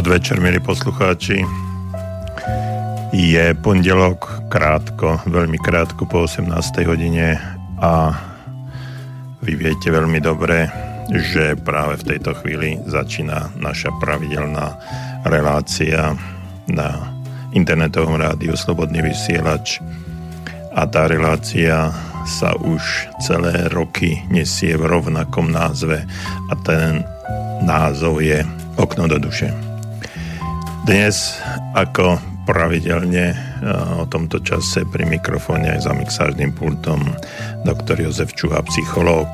podvečer, milí poslucháči. Je pondelok krátko, veľmi krátko po 18. hodine a vy viete veľmi dobre, že práve v tejto chvíli začína naša pravidelná relácia na internetovom rádiu Slobodný vysielač a tá relácia sa už celé roky nesie v rovnakom názve a ten názov je Okno do duše. Dnes, ako pravidelne o tomto čase pri mikrofóne aj za mixážnym pultom doktor Jozef Čuha, psychológ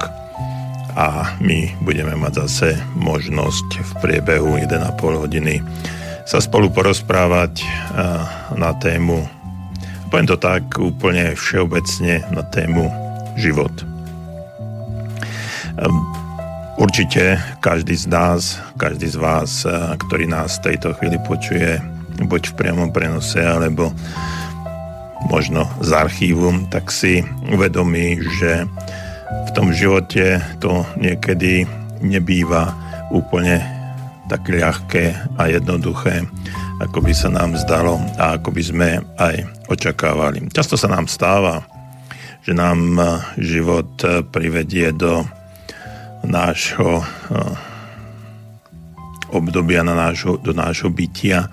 a my budeme mať zase možnosť v priebehu 1,5 hodiny sa spolu porozprávať na tému poviem to tak úplne všeobecne na tému život. Určite každý z nás, každý z vás, eh, ktorý nás v tejto chvíli počuje, buď v priamom prenose, alebo možno z archívu, tak si uvedomí, že v tom živote to niekedy nebýva úplne tak ľahké a jednoduché, ako by sa nám zdalo a ako by sme aj očakávali. Často sa nám stáva, že nám eh, život eh, privedie do nášho eh, obdobia na nášho, do nášho bytia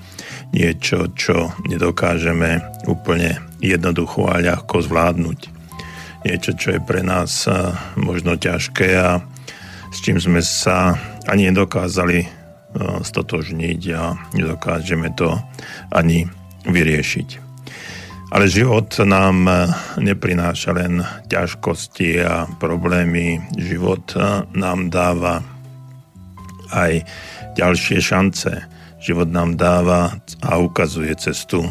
niečo, čo nedokážeme úplne jednoducho a ľahko zvládnuť. Niečo, čo je pre nás eh, možno ťažké a s čím sme sa ani nedokázali eh, stotožniť a nedokážeme to ani vyriešiť. Ale život nám eh, neprináša len ťažkosti a problémy. Život eh, nám dáva aj ďalšie šance. Život nám dáva a ukazuje cestu,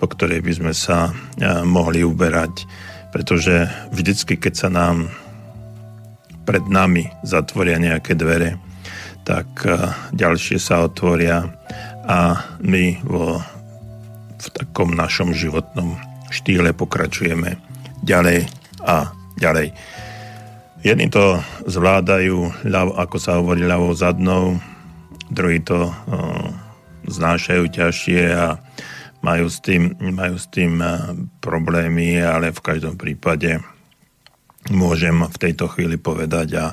po ktorej by sme sa eh, mohli uberať. Pretože vždycky, keď sa nám pred nami zatvoria nejaké dvere, tak ďalšie sa otvoria a my vo v takom našom životnom štýle pokračujeme ďalej a ďalej. Jedni to zvládajú, ako sa hovorí, ľavou zadnou, druhí to o, znášajú ťažšie a majú s tým, majú s tým problémy, ale v každom prípade môžem v tejto chvíli povedať a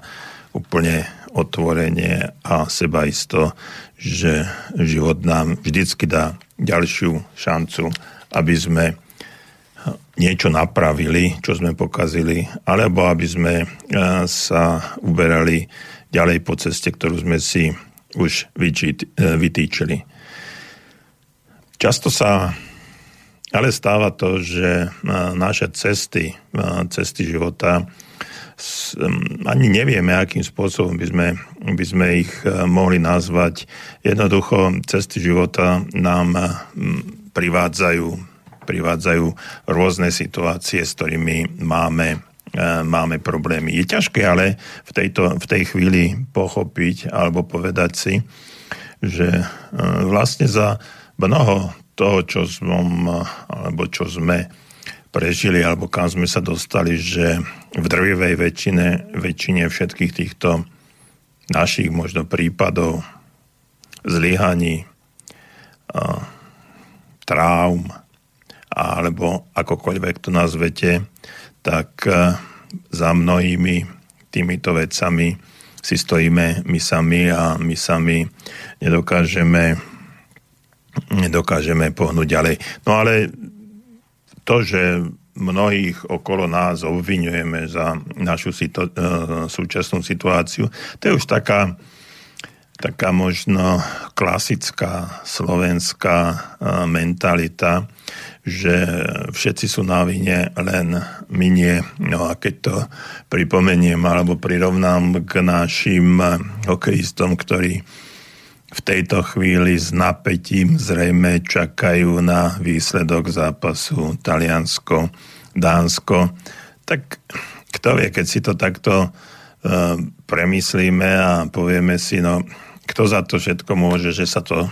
úplne otvorenie a sebaisto, že život nám vždycky dá ďalšiu šancu, aby sme niečo napravili, čo sme pokazili, alebo aby sme e, sa uberali ďalej po ceste, ktorú sme si už e, vytýčili. Často sa ale stáva to, že e, naše cesty, cesty života ani nevieme, akým spôsobom by sme, by sme ich e, mohli nazvať. Jednoducho cesty života nám privádzajú, privádzajú rôzne situácie, s ktorými máme e, máme problémy. Je ťažké ale v, tejto, v tej chvíli pochopiť alebo povedať si, že e, vlastne za mnoho toho, čo som, alebo čo sme prežili alebo kam sme sa dostali, že v drvivej väčšine, väčšine všetkých týchto našich možno prípadov zlyhaní, traum alebo akokoľvek to nazvete, tak za mnohými týmito vecami si stojíme my sami a my sami nedokážeme, nedokážeme pohnúť ďalej. No ale to, že mnohých okolo nás obvinujeme za našu situ- e, súčasnú situáciu, to je už taká, taká možno klasická slovenská e, mentalita, že všetci sú na vine, len my nie. No a keď to pripomeniem alebo prirovnám k našim hokejistom, ktorí v tejto chvíli s napätím zrejme čakajú na výsledok zápasu Taliansko, Dánsko. Tak kto vie, keď si to takto uh, premyslíme a povieme si, no kto za to všetko môže, že sa to,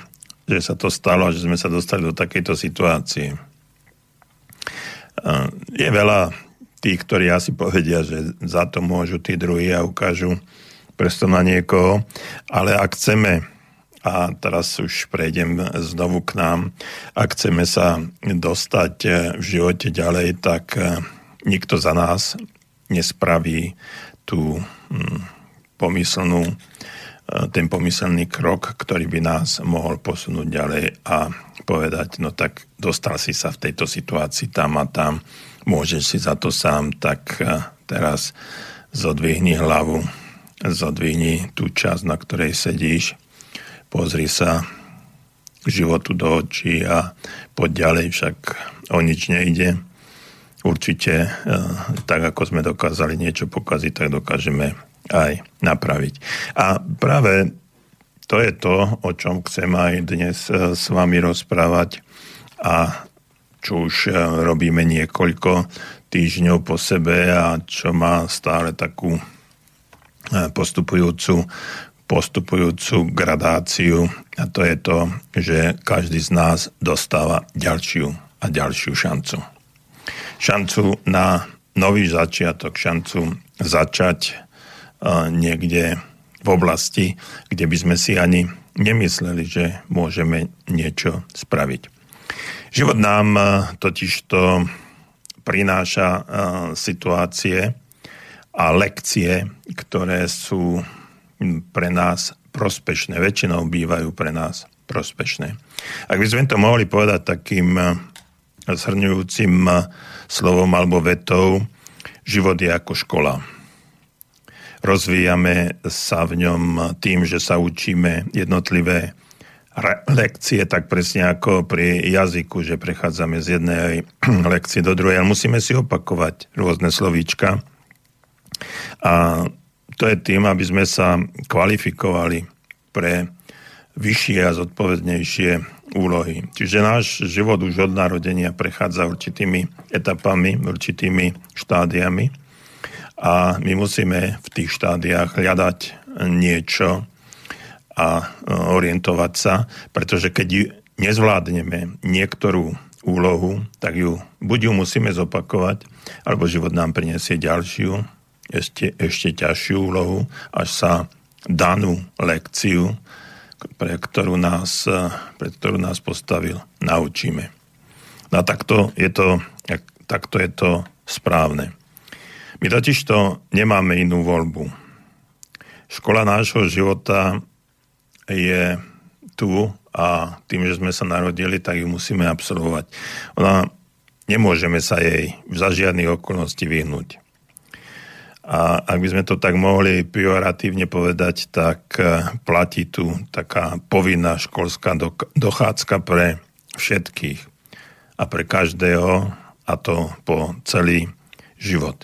že sa to stalo a že sme sa dostali do takejto situácie. Uh, je veľa tých, ktorí asi povedia, že za to môžu tí druhí a ukážu prstom na niekoho, ale ak chceme a teraz už prejdem znovu k nám. Ak chceme sa dostať v živote ďalej, tak nikto za nás nespraví tú hm, pomyslnú, ten pomyselný krok, ktorý by nás mohol posunúť ďalej a povedať, no tak dostal si sa v tejto situácii tam a tam, môžeš si za to sám, tak teraz zodvihni hlavu, zodvihni tú časť, na ktorej sedíš, pozri sa životu do očí a poď ďalej, však o nič nejde. Určite, e, tak ako sme dokázali niečo pokaziť, tak dokážeme aj napraviť. A práve to je to, o čom chcem aj dnes e, s vami rozprávať a čo už e, robíme niekoľko týždňov po sebe a čo má stále takú postupujúcu, postupujúcu gradáciu a to je to, že každý z nás dostáva ďalšiu a ďalšiu šancu. Šancu na nový začiatok, šancu začať uh, niekde v oblasti, kde by sme si ani nemysleli, že môžeme niečo spraviť. Život nám uh, totiž to prináša uh, situácie a lekcie, ktoré sú pre nás prospešné. Väčšinou bývajú pre nás prospešné. Ak by sme to mohli povedať takým uh, zhrňujúcim uh, slovom alebo vetou, život je ako škola. Rozvíjame sa v ňom tým, že sa učíme jednotlivé lekcie, tak presne ako pri jazyku, že prechádzame z jednej lekcie do druhej, ale musíme si opakovať rôzne slovíčka. A to je tým, aby sme sa kvalifikovali pre vyššie a zodpovednejšie úlohy. Čiže náš život už od narodenia prechádza určitými etapami, určitými štádiami a my musíme v tých štádiách hľadať niečo, a e, orientovať sa, pretože keď nezvládneme niektorú úlohu, tak ju buď ju musíme zopakovať, alebo život nám prinesie ďalšiu, ešte, ešte ťažšiu úlohu, až sa danú lekciu, pre ktorú nás, pre ktorú nás postavil, naučíme. No a takto je to, takto je to správne. My totiž to nemáme inú voľbu. Škola nášho života je tu a tým, že sme sa narodili, tak ju musíme absolvovať. Ona, nemôžeme sa jej za žiadnych okolností vyhnúť. A ak by sme to tak mohli pejoratívne povedať, tak e, platí tu taká povinná školská dochádzka pre všetkých a pre každého, a to po celý život.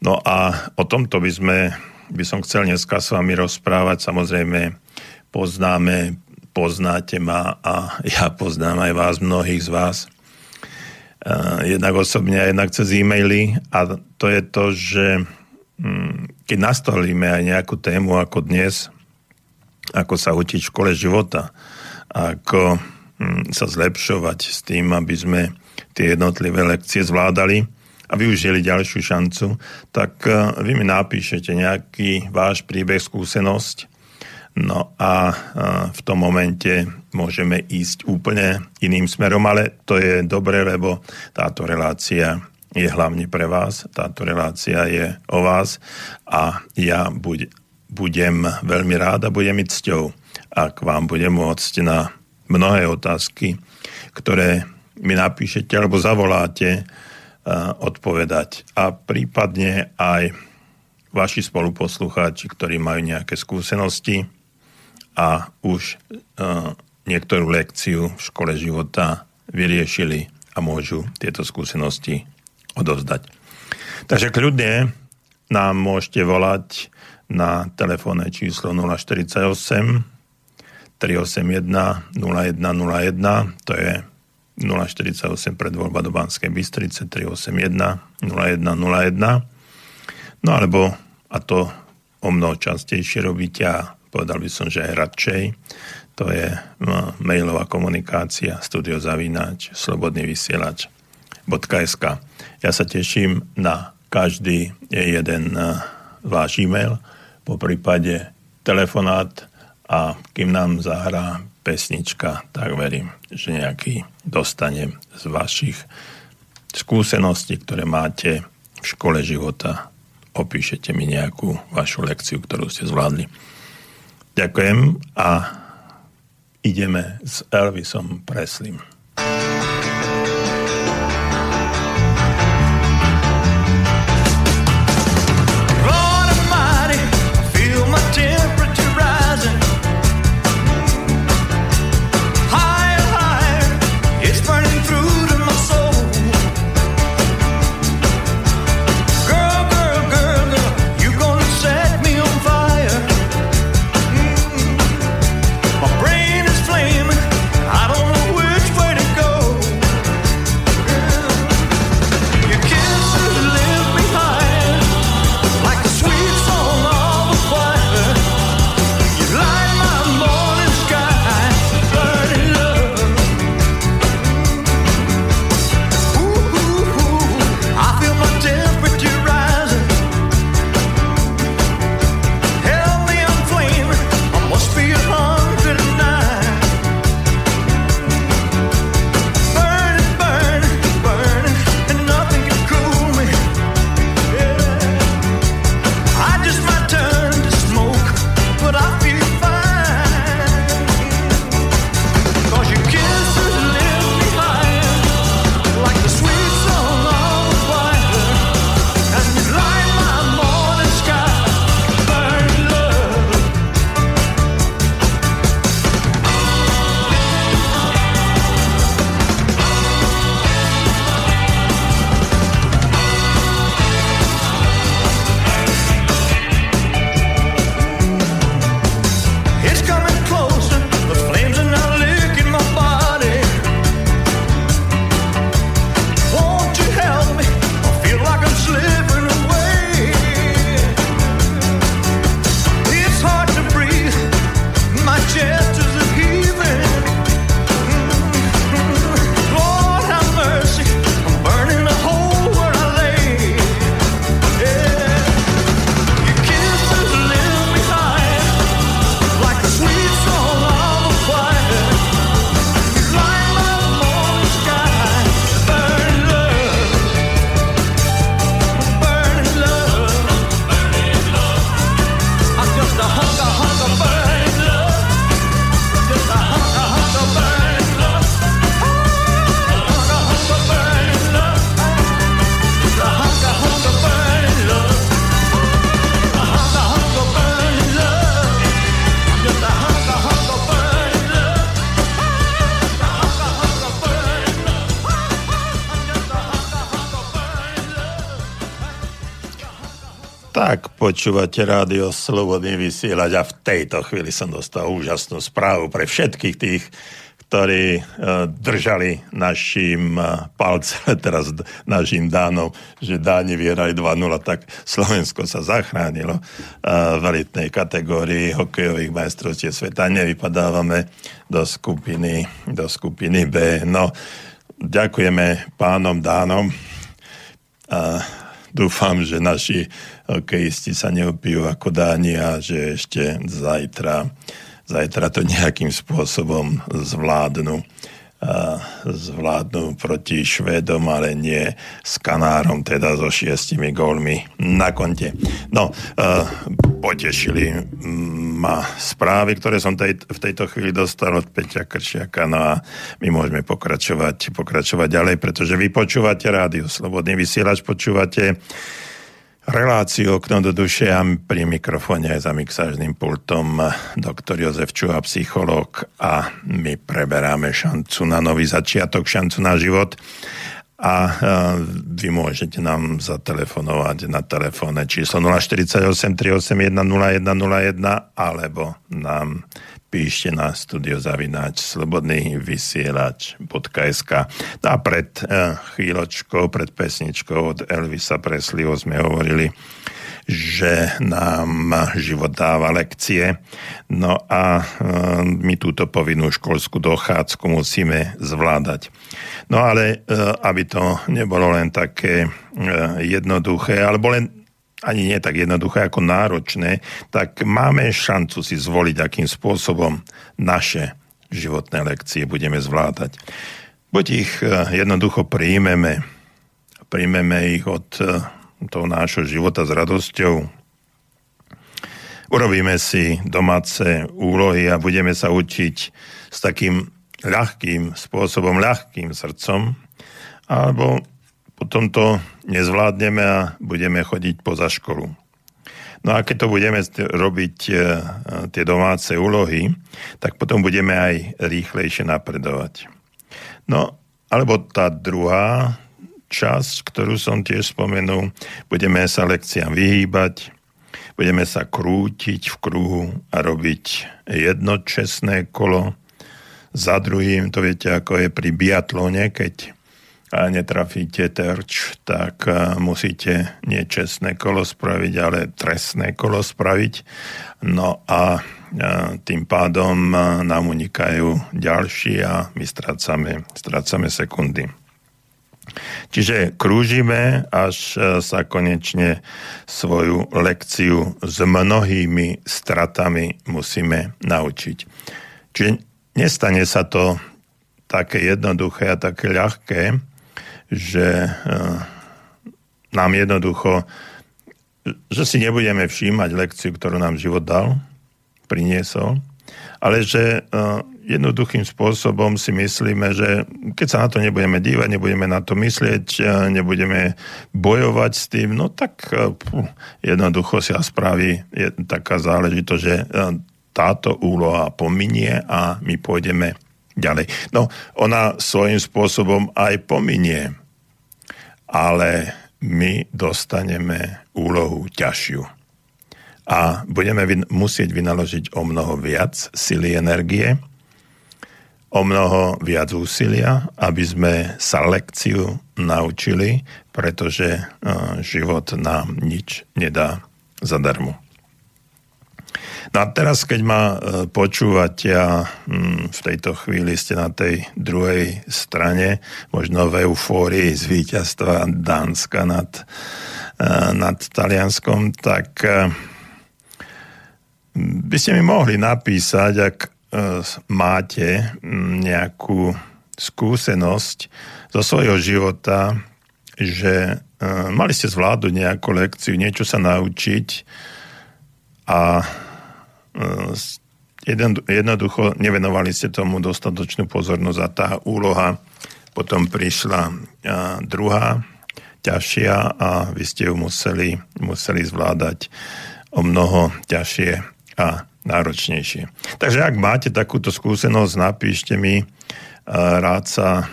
No a o tomto by sme by som chcel dneska s vami rozprávať. Samozrejme, poznáme, poznáte ma a ja poznám aj vás, mnohých z vás. Jednak osobne a jednak cez e-maily. A to je to, že mm, keď nastolíme aj nejakú tému ako dnes, ako sa učiť v škole života, ako mm, sa zlepšovať s tým, aby sme tie jednotlivé lekcie zvládali, a využili ďalšiu šancu, tak vy mi napíšete nejaký váš príbeh, skúsenosť No a v tom momente môžeme ísť úplne iným smerom, ale to je dobre, lebo táto relácia je hlavne pre vás, táto relácia je o vás a ja buď, budem veľmi rád a budem mi cťou, ak vám budem môcť na mnohé otázky, ktoré mi napíšete alebo zavoláte, odpovedať. A prípadne aj vaši spoluposlucháči, ktorí majú nejaké skúsenosti, a už uh, niektorú lekciu v škole života vyriešili a môžu tieto skúsenosti odovzdať. Takže kľudne nám môžete volať na telefónne číslo 048 381 0101, to je 048 predvoľba do Banskej Bystrice 381 0101. No alebo, a to o mnoho častejšie robíte a povedal by som, že aj radšej. To je no, mailová komunikácia studiozavináč slobodný vysielač .sk. Ja sa teším na každý jeden uh, váš e-mail, po prípade telefonát a kým nám zahrá pesnička, tak verím, že nejaký dostanem z vašich skúseností, ktoré máte v škole života. Opíšete mi nejakú vašu lekciu, ktorú ste zvládli. Ďakujem a ideme s Elvisom Preslim. Počúvate rádio Slobodný vysielať a v tejto chvíli som dostal úžasnú správu pre všetkých tých, ktorí uh, držali našim uh, palce, teraz našim dánom, že dáni vyhrali 2-0, tak Slovensko sa zachránilo uh, v elitnej kategórii hokejových majstrovstiev sveta. Nevypadávame do skupiny, do skupiny B. No, ďakujeme pánom dánom. Dúfam, že naši hokejisti sa neopijú ako dáni a že ešte zajtra, zajtra to nejakým spôsobom zvládnu zvládnu proti Švédom, ale nie s Kanárom, teda so šiestimi gólmi na konte. No, potešili ma správy, ktoré som tej, v tejto chvíli dostal od Peťa Kršiaka, no a my môžeme pokračovať, pokračovať ďalej, pretože vy počúvate rádio Slobodný vysielač, počúvate reláciu Okno do duše a pri mikrofóne aj za mixážnym pultom doktor Jozef Čuha, psychológ a my preberáme šancu na nový začiatok, šancu na život. A vy môžete nám zatelefonovať na telefónne číslo 048 381 0101 alebo nám píšte na studiozavináč slobodný vysielač.sk a pred eh, chvíľočkou, pred pesničkou od Elvisa Presleyho sme hovorili, že nám život dáva lekcie. No a e, my túto povinnú školskú dochádzku musíme zvládať. No ale e, aby to nebolo len také jednoduché, alebo len ani nie tak jednoduché ako náročné, tak máme šancu si zvoliť, akým spôsobom naše životné lekcie budeme zvládať. Buď ich e, jednoducho príjmeme, príjmeme ich od e, toho nášho života s radosťou, urobíme si domáce úlohy a budeme sa učiť s takým ľahkým spôsobom, ľahkým srdcom, alebo potom to nezvládneme a budeme chodiť poza školu. No a keď to budeme robiť e, tie domáce úlohy, tak potom budeme aj rýchlejšie napredovať. No, alebo tá druhá časť, ktorú som tiež spomenul, budeme sa lekciám vyhýbať, budeme sa krútiť v kruhu a robiť jedno čestné kolo za druhým. To viete, ako je pri biatlone, keď a netrafíte terč, tak musíte niečestné kolo spraviť, ale trestné kolo spraviť. No a tým pádom nám unikajú ďalší a my strácame, strácame sekundy. Čiže krúžime, až sa konečne svoju lekciu s mnohými stratami musíme naučiť. Čiže nestane sa to také jednoduché a také ľahké, že e, nám jednoducho, že si nebudeme všímať lekciu, ktorú nám život dal, priniesol, ale že e, jednoduchým spôsobom si myslíme, že keď sa na to nebudeme dívať, nebudeme na to myslieť, e, nebudeme bojovať s tým, no tak jednoducho sa spraví taká záležitosť, že táto úloha pominie a my pôjdeme ďalej. No, ona svojím spôsobom aj pominie, ale my dostaneme úlohu ťažšiu. A budeme vyn- musieť vynaložiť o mnoho viac sily energie, o mnoho viac úsilia, aby sme sa lekciu naučili, pretože uh, život nám nič nedá zadarmo. No a teraz, keď ma e, počúvate a mm, v tejto chvíli ste na tej druhej strane, možno v eufórii z víťazstva Dánska nad, e, nad Talianskom, tak e, by ste mi mohli napísať, ak máte mm, nejakú skúsenosť zo svojho života, že mali ste zvládnuť nejakú lekciu, niečo sa naučiť a jednoducho nevenovali ste tomu dostatočnú pozornosť a tá úloha potom prišla druhá, ťažšia a vy ste ju museli, museli zvládať o mnoho ťažšie a náročnejšie. Takže ak máte takúto skúsenosť, napíšte mi, rád sa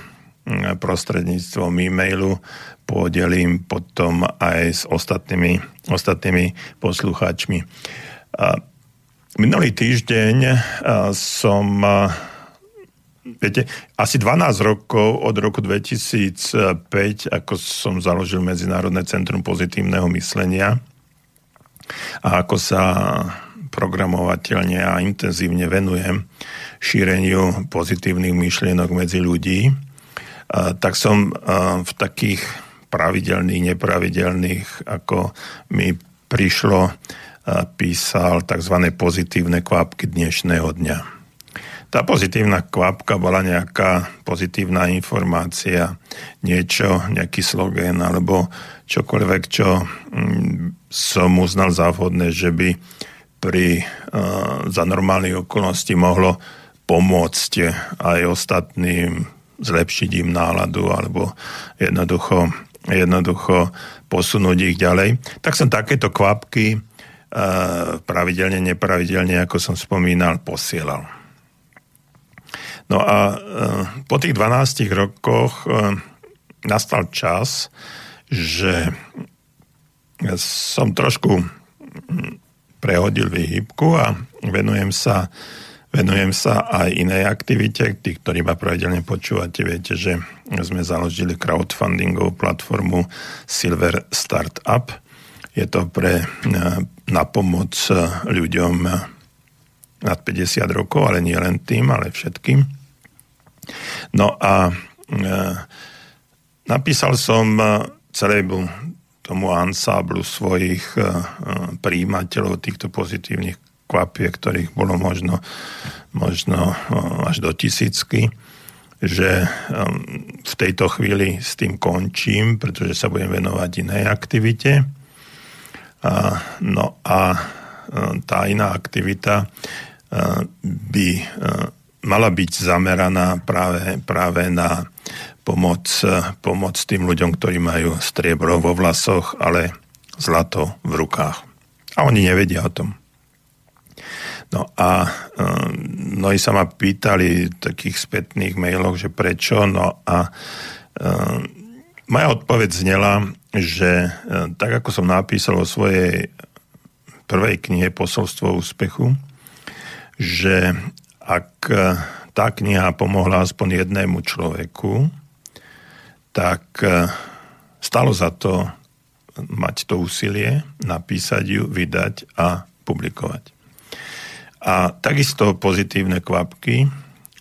prostredníctvom e-mailu podelím potom aj s ostatnými, ostatnými poslucháčmi. Minulý týždeň som Viete, asi 12 rokov od roku 2005, ako som založil Medzinárodné centrum pozitívneho myslenia a ako sa programovateľne a intenzívne venujem šíreniu pozitívnych myšlienok medzi ľudí, tak som v takých pravidelných, nepravidelných, ako mi prišlo písal tzv. pozitívne kvapky dnešného dňa. Tá pozitívna kvapka bola nejaká pozitívna informácia, niečo, nejaký slogan alebo čokoľvek, čo mm, som uznal za vhodné, že by pri, za normálnych okolností mohlo pomôcť aj ostatným, zlepšiť im náladu alebo jednoducho, jednoducho posunúť ich ďalej. Tak som takéto kvapky pravidelne, nepravidelne, ako som spomínal, posielal. No a e, po tých 12 rokoch e, nastal čas, že som trošku prehodil výhybku a venujem sa, venujem sa aj inej aktivite. Tí, ktorí ma pravidelne počúvate, viete, že sme založili crowdfundingovú platformu Silver Startup. Je to pre na pomoc e, ľuďom e, nad 50 rokov, ale nie len tým, ale všetkým. No a e, napísal som celý tomu ansáblu svojich príjimateľov týchto pozitívnych kvapiek, ktorých bolo možno, možno až do tisícky, že v tejto chvíli s tým končím, pretože sa budem venovať inej aktivite. No a tá iná aktivita by mala byť zameraná práve, práve na pomoc, pomoc tým ľuďom, ktorí majú striebro vo vlasoch, ale zlato v rukách. A oni nevedia o tom. No a mnohí sa ma pýtali v takých spätných mailoch, že prečo, no a moja odpoveď znela, že um, tak ako som napísal vo svojej prvej knihe Posolstvo úspechu, že ak uh, tá kniha pomohla aspoň jednému človeku, tak uh, stalo za to mať to úsilie, napísať ju, vydať a publikovať. A takisto pozitívne kvapky,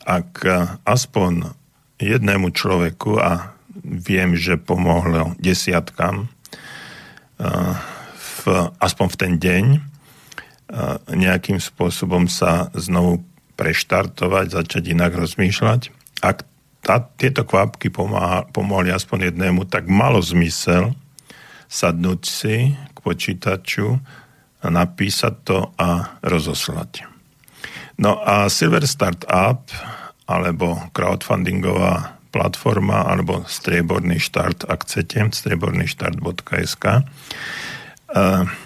ak aspoň jednému človeku, a viem, že pomohlo desiatkam, v, aspoň v ten deň, nejakým spôsobom sa znovu preštartovať, začať inak rozmýšľať. Ak tá, tieto kvapky pomáha, pomohli aspoň jednému, tak malo zmysel sadnúť si k počítaču, napísať to a rozoslať. No a Silver Startup alebo crowdfundingová platforma alebo strieborný štart, ak chcete, striebornyštart.sk eh,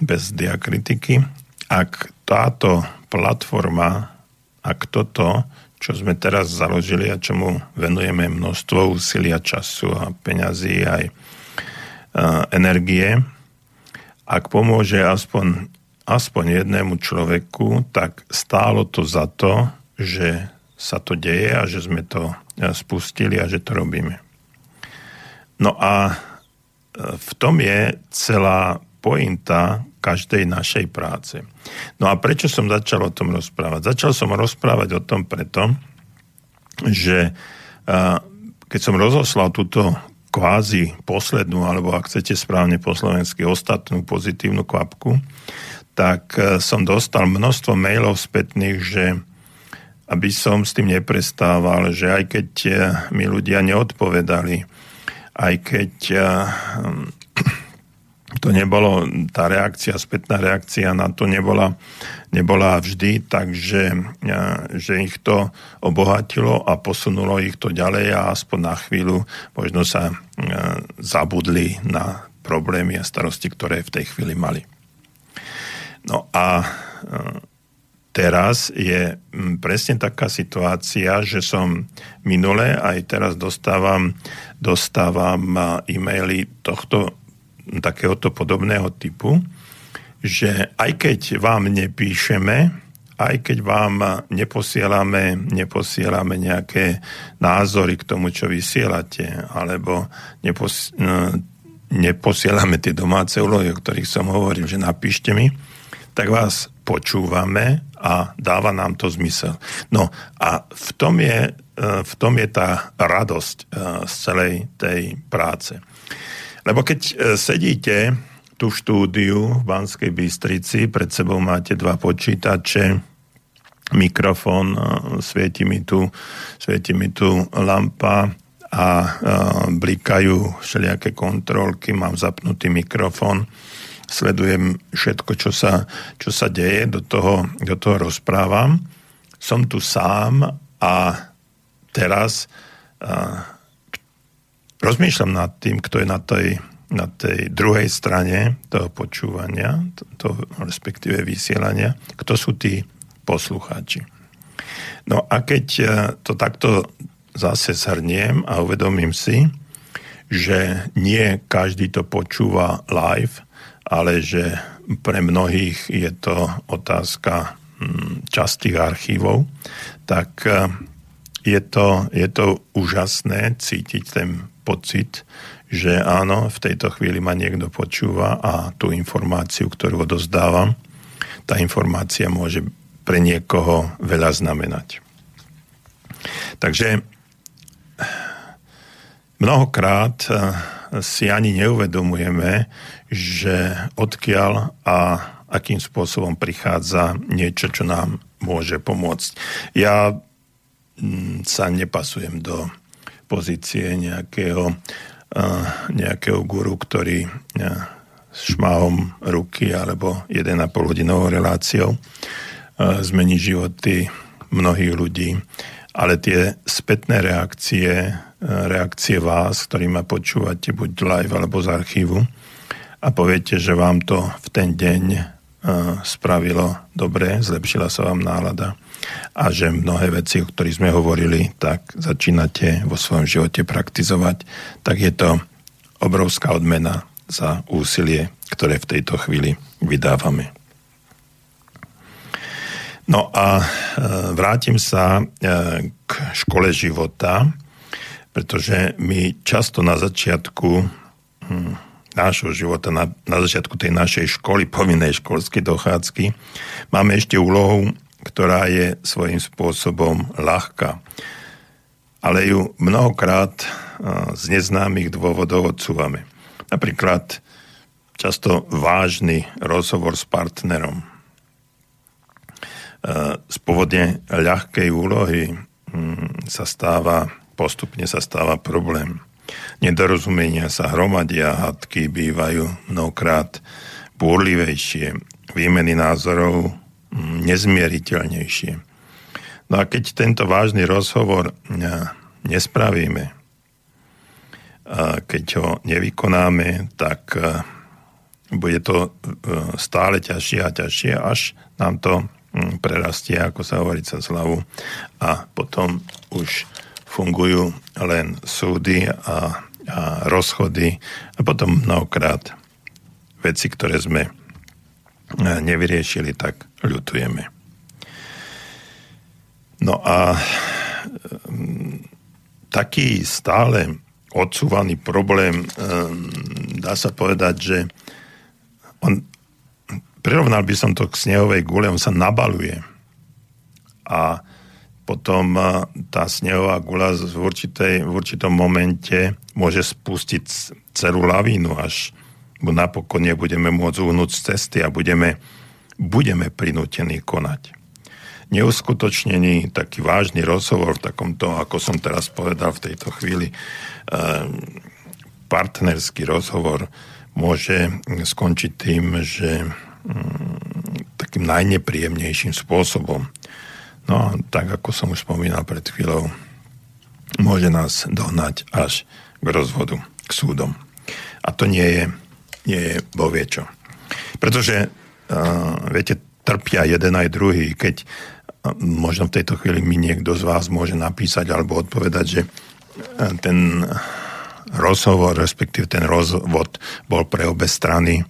bez diakritiky. Ak táto platforma, ak toto, čo sme teraz založili a čomu venujeme množstvo úsilia, času a peňazí aj eh, energie, ak pomôže aspoň aspoň jednému človeku, tak stálo to za to, že sa to deje a že sme to spustili a že to robíme. No a e, v tom je celá pointa každej našej práce. No a prečo som začal o tom rozprávať? Začal som rozprávať o tom preto, že e, keď som rozoslal túto kvázi poslednú, alebo ak chcete správne po slovensky, ostatnú pozitívnu kvapku, tak e, som dostal množstvo mailov spätných, že aby som s tým neprestával, že aj keď e, mi ľudia neodpovedali, aj keď e, to nebolo, tá reakcia, spätná reakcia na to nebola, nebola vždy, takže že ich to obohatilo a posunulo ich to ďalej a aspoň na chvíľu možno sa zabudli na problémy a starosti, ktoré v tej chvíli mali. No a teraz je presne taká situácia, že som minule aj teraz dostávam, dostávam e-maily tohto takéhoto podobného typu, že aj keď vám nepíšeme, aj keď vám neposielame, neposielame nejaké názory k tomu, čo vysielate, alebo nepos, neposielame tie domáce úlohy, o ktorých som hovoril, že napíšte mi, tak vás počúvame a dáva nám to zmysel. No a v tom je, e, v tom je tá radosť e, z celej tej práce. Lebo keď e, sedíte tú štúdiu v Banskej Bystrici, pred sebou máte dva počítače, mikrofón, svieti mi tu, svieti mi tu lampa a blikajú všelijaké kontrolky, mám zapnutý mikrofón sledujem všetko, čo sa, čo sa deje, do toho, do toho rozprávam. Som tu sám a teraz a, rozmýšľam nad tým, kto je na tej, na tej druhej strane toho počúvania, to, respektíve vysielania, kto sú tí poslucháči. No a keď to takto zase zhrniem a uvedomím si, že nie každý to počúva live, ale že pre mnohých je to otázka hm, častých archívov, tak eh, je to, je to úžasné cítiť ten pocit, že áno, v tejto chvíli ma niekto počúva a tú informáciu, ktorú odozdávam, tá informácia môže pre niekoho veľa znamenať. Takže mnohokrát eh, si ani neuvedomujeme, že odkiaľ a akým spôsobom prichádza niečo, čo nám môže pomôcť. Ja mm, sa nepasujem do pozície nejakého, nejakého guru, ktorý šmahom ruky alebo 1,5 hodinovou reláciou zmení životy mnohých ľudí. Ale tie spätné reakcie, reakcie vás, ktorí ma počúvate buď live alebo z archívu a poviete, že vám to v ten deň spravilo dobre, zlepšila sa vám nálada a že mnohé veci, o ktorých sme hovorili, tak začínate vo svojom živote praktizovať, tak je to obrovská odmena za úsilie, ktoré v tejto chvíli vydávame. No a e, vrátim sa e, k škole života, pretože my často na začiatku hm, nášho života, na, na začiatku tej našej školy, povinnej školskej dochádzky, máme ešte úlohu, ktorá je svojím spôsobom ľahká. Ale ju mnohokrát z neznámych dôvodov odsúvame. Napríklad často vážny rozhovor s partnerom. Z pôvodne ľahkej úlohy hm, sa stáva, postupne sa stáva problém Nedorozumenia sa hromadia, hadky bývajú mnohokrát búrlivejšie, výmeny názorov mm, nezmieriteľnejšie. No a keď tento vážny rozhovor nespravíme, keď ho nevykonáme, tak bude to stále ťažšie a ťažšie, až nám to mm, prerastie, ako sa hovorí, cez hlavu a potom už fungujú len súdy a, a rozchody a potom mnohokrát veci, ktoré sme e, nevyriešili, tak ľutujeme. No a mm, taký stále odsúvaný problém, e, dá sa povedať, že on, prirovnal by som to k snehovej gule, on sa nabaluje. A potom tá snehová gula v, určitej, v určitom momente môže spustiť celú lavínu, až napokon nebudeme môcť uhnúť z cesty a budeme, budeme prinútení konať. Neuskutočnený taký vážny rozhovor v takomto, ako som teraz povedal v tejto chvíli, partnerský rozhovor môže skončiť tým, že mm, takým najnepríjemnejším spôsobom No, tak ako som už spomínal pred chvíľou, môže nás dohnať až k rozvodu, k súdom. A to nie je, nie je boviečo. Pretože, uh, viete, trpia jeden aj druhý. Keď uh, možno v tejto chvíli mi niekto z vás môže napísať alebo odpovedať, že uh, ten rozhovor, respektíve ten rozvod bol pre obe strany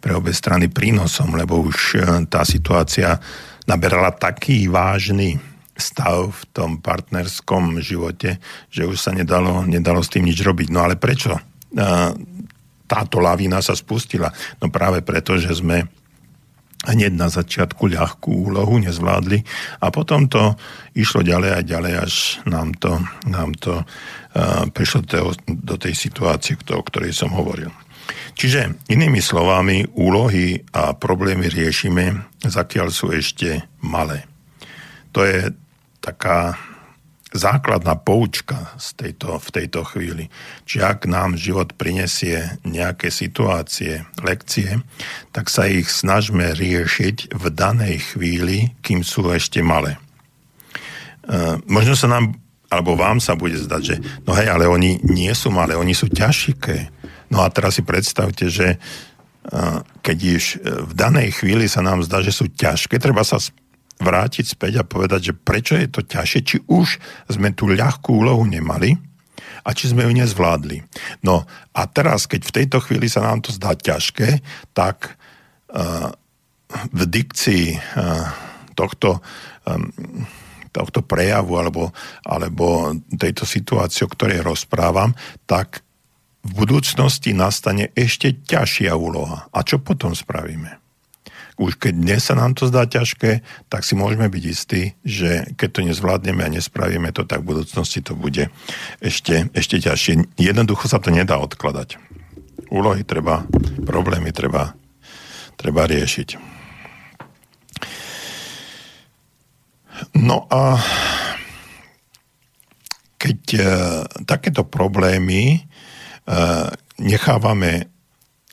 pre obe strany prínosom, lebo už tá situácia naberala taký vážny stav v tom partnerskom živote, že už sa nedalo, nedalo s tým nič robiť. No ale prečo táto lavína sa spustila? No práve preto, že sme hneď na začiatku ľahkú úlohu nezvládli a potom to išlo ďalej a ďalej, až nám to, nám to uh, prišlo do, tej situácie, o ktorej som hovoril. Čiže inými slovami, úlohy a problémy riešime, zakiaľ sú ešte malé. To je taká základná poučka z tejto, v tejto chvíli. Čiže ak nám život prinesie nejaké situácie, lekcie, tak sa ich snažme riešiť v danej chvíli, kým sú ešte malé. E, možno sa nám, alebo vám sa bude zdať, že no hej, ale oni nie sú malé, oni sú ťažké. No a teraz si predstavte, že keď už e, v danej chvíli sa nám zdá, že sú ťažké, treba sa vrátiť späť a povedať, že prečo je to ťažšie, či už sme tú ľahkú úlohu nemali a či sme ju nezvládli. No a teraz, keď v tejto chvíli sa nám to zdá ťažké, tak uh, v dikcii tohto tohto prejavu alebo, alebo tejto situácie, o ktorej rozprávam, tak v budúcnosti nastane ešte ťažšia úloha. A čo potom spravíme? už keď dnes sa nám to zdá ťažké, tak si môžeme byť istí, že keď to nezvládneme a nespravíme to, tak v budúcnosti to bude ešte, ešte ťažšie. Jednoducho sa to nedá odkladať. Úlohy treba, problémy treba, treba riešiť. No a keď e, takéto problémy nechávame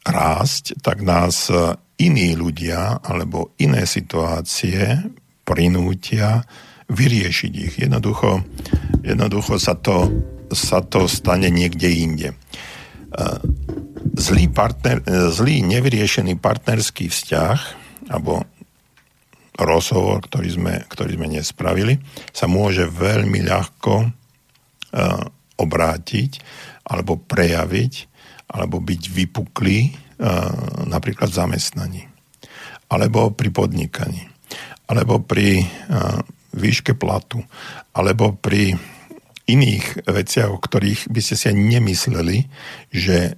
rásť, tak nás e, iní ľudia alebo iné situácie prinútia vyriešiť ich. Jednoducho, jednoducho sa, to, sa to stane niekde inde. E, zlý, partner, zlý nevyriešený partnerský vzťah alebo rozhovor, ktorý sme, ktorý sme nespravili, sa môže veľmi ľahko obrátiť alebo prejaviť alebo byť vypuklý napríklad v zamestnaní, alebo pri podnikaní, alebo pri výške platu, alebo pri iných veciach, o ktorých by ste si ani nemysleli, že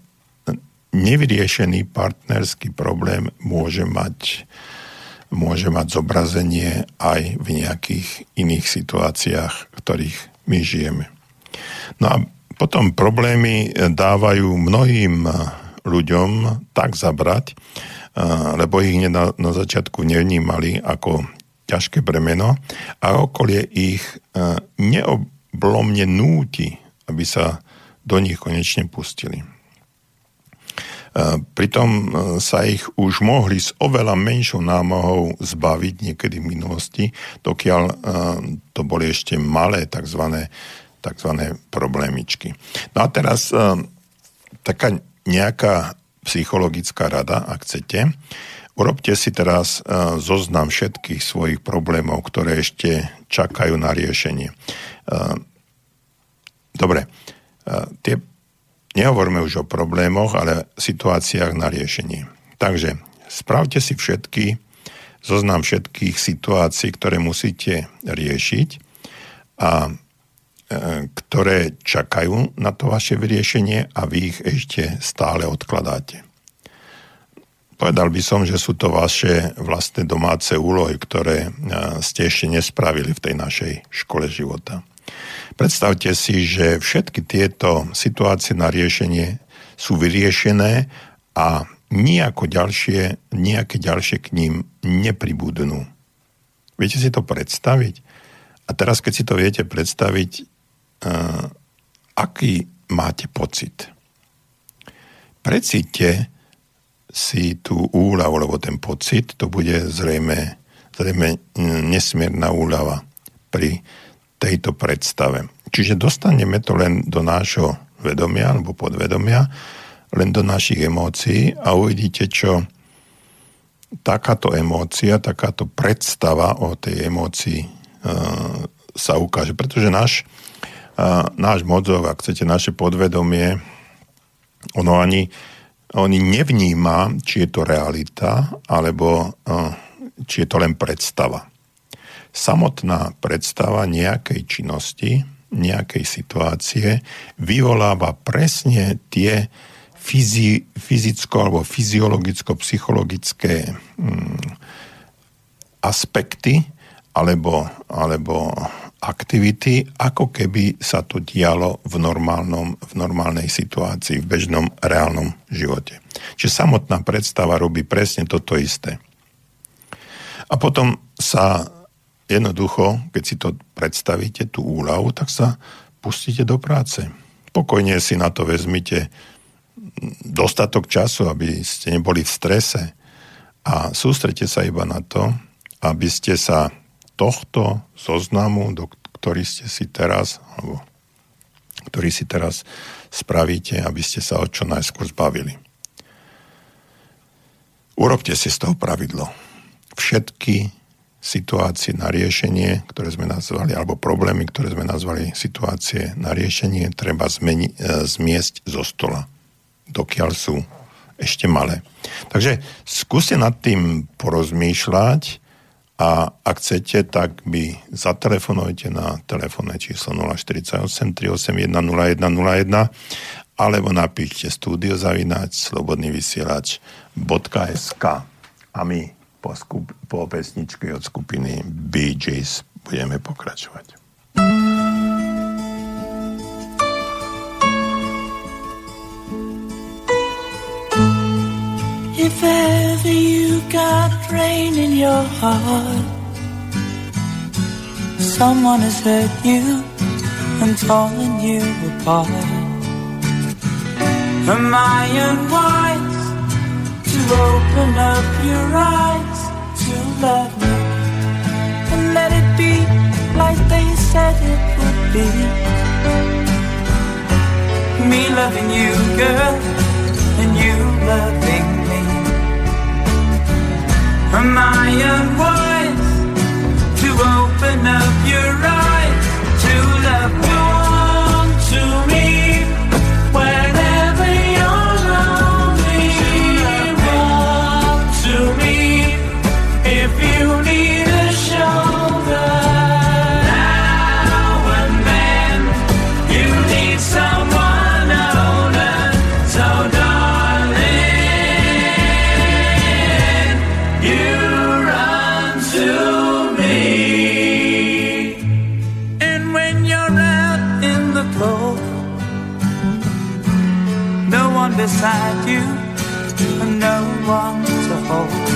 nevyriešený partnerský problém môže mať, môže mať zobrazenie aj v nejakých iných situáciách, v ktorých my žijeme. No a potom problémy dávajú mnohým ľuďom tak zabrať, lebo ich na, na začiatku nevnímali ako ťažké bremeno a okolie ich neoblomne núti, aby sa do nich konečne pustili. Pritom sa ich už mohli s oveľa menšou námahou zbaviť niekedy v minulosti, dokiaľ to boli ešte malé tzv. Tzv. problémičky. No a teraz taká nejaká psychologická rada, ak chcete. Urobte si teraz e, zoznam všetkých svojich problémov, ktoré ešte čakajú na riešenie. E, dobre, e, tie, nehovoríme už o problémoch, ale situáciách na riešenie. Takže spravte si všetky, zoznam všetkých situácií, ktoré musíte riešiť a E, ktoré čakajú na to vaše vyriešenie a vy ich ešte stále odkladáte. Povedal by som, že sú to vaše vlastné domáce úlohy, ktoré e, ste ešte nespravili v tej našej škole života. Predstavte si, že všetky tieto situácie na riešenie sú vyriešené a ďalšie, nejaké ďalšie k ním nepribudnú. Viete si to predstaviť? A teraz, keď si to viete predstaviť, aký máte pocit. Precíte si tú úľavu, lebo ten pocit to bude zrejme, zrejme nesmierna úľava pri tejto predstave. Čiže dostaneme to len do nášho vedomia alebo podvedomia, len do našich emócií a uvidíte, čo takáto emócia, takáto predstava o tej emócii e, sa ukáže. Pretože náš náš mozog, ak chcete, naše podvedomie, ono ani, oni nevníma, či je to realita, alebo či je to len predstava. Samotná predstava nejakej činnosti, nejakej situácie vyvoláva presne tie fyzi, fyzicko- alebo fyziologicko-psychologické mm, aspekty alebo, alebo aktivity, ako keby sa to dialo v, normálnom, v normálnej situácii, v bežnom reálnom živote. Čiže samotná predstava robí presne toto isté. A potom sa jednoducho, keď si to predstavíte, tú úľavu, tak sa pustíte do práce. Pokojne si na to vezmite dostatok času, aby ste neboli v strese a sústrete sa iba na to, aby ste sa tohto zoznamu, do ktorý ste si teraz, alebo ktorý si teraz spravíte, aby ste sa o čo najskôr zbavili. Urobte si z toho pravidlo. Všetky situácie na riešenie, ktoré sme nazvali, alebo problémy, ktoré sme nazvali situácie na riešenie, treba zmeni, e, zmiesť zo stola, dokiaľ sú ešte malé. Takže skúste nad tým porozmýšľať, a ak chcete, tak by zatelefonujte na telefónne číslo 048 381 0101 alebo napíšte studiozavináč slobodný vysielač.sk a my po, skup, po pesničke od skupiny Bee Gees budeme pokračovať. If ever you got rain in your heart Someone has hurt you and torn you apart. Am I unwise to open up your eyes to love me And let it be like they said it would be? Me loving you, girl, and you loving Am I unwise to open up your eyes beside you, and no one to hold.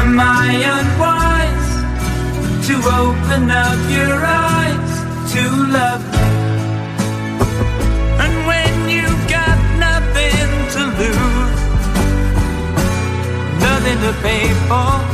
Am I unwise to open up your eyes to love me? And when you've got nothing to lose, nothing to pay for,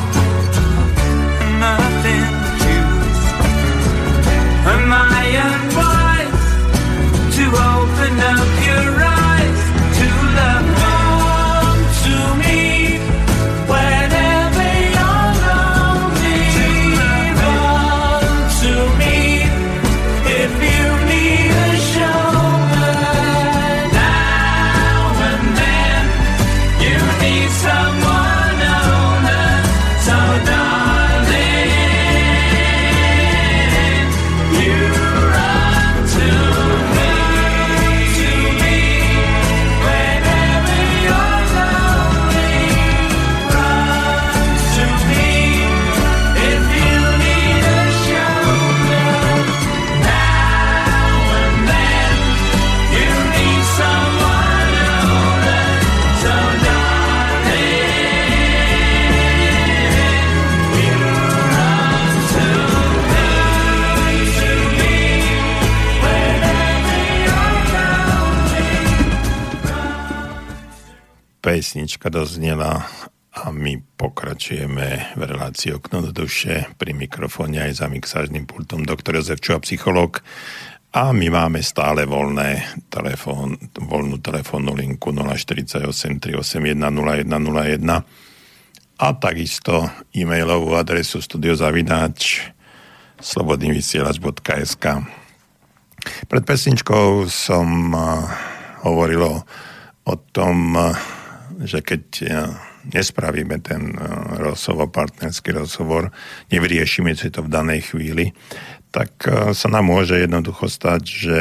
Pesnička doznela a my pokračujeme v relácii Okno do duše. Pri mikrofóne aj za mixážnym pultom doktor Jozef Čuha, psychológ. A my máme stále voľné telefón, voľnú telefónnu linku 048 381 0101 a takisto e-mailovú adresu studiozavináč slobodnývysielač.sk Pred pesničkou som uh, hovoril o, tom, uh, že keď uh, nespravíme ten uh, rozhovor, partnerský rozhovor, nevyriešime si to v danej chvíli, tak uh, sa nám môže jednoducho stať, že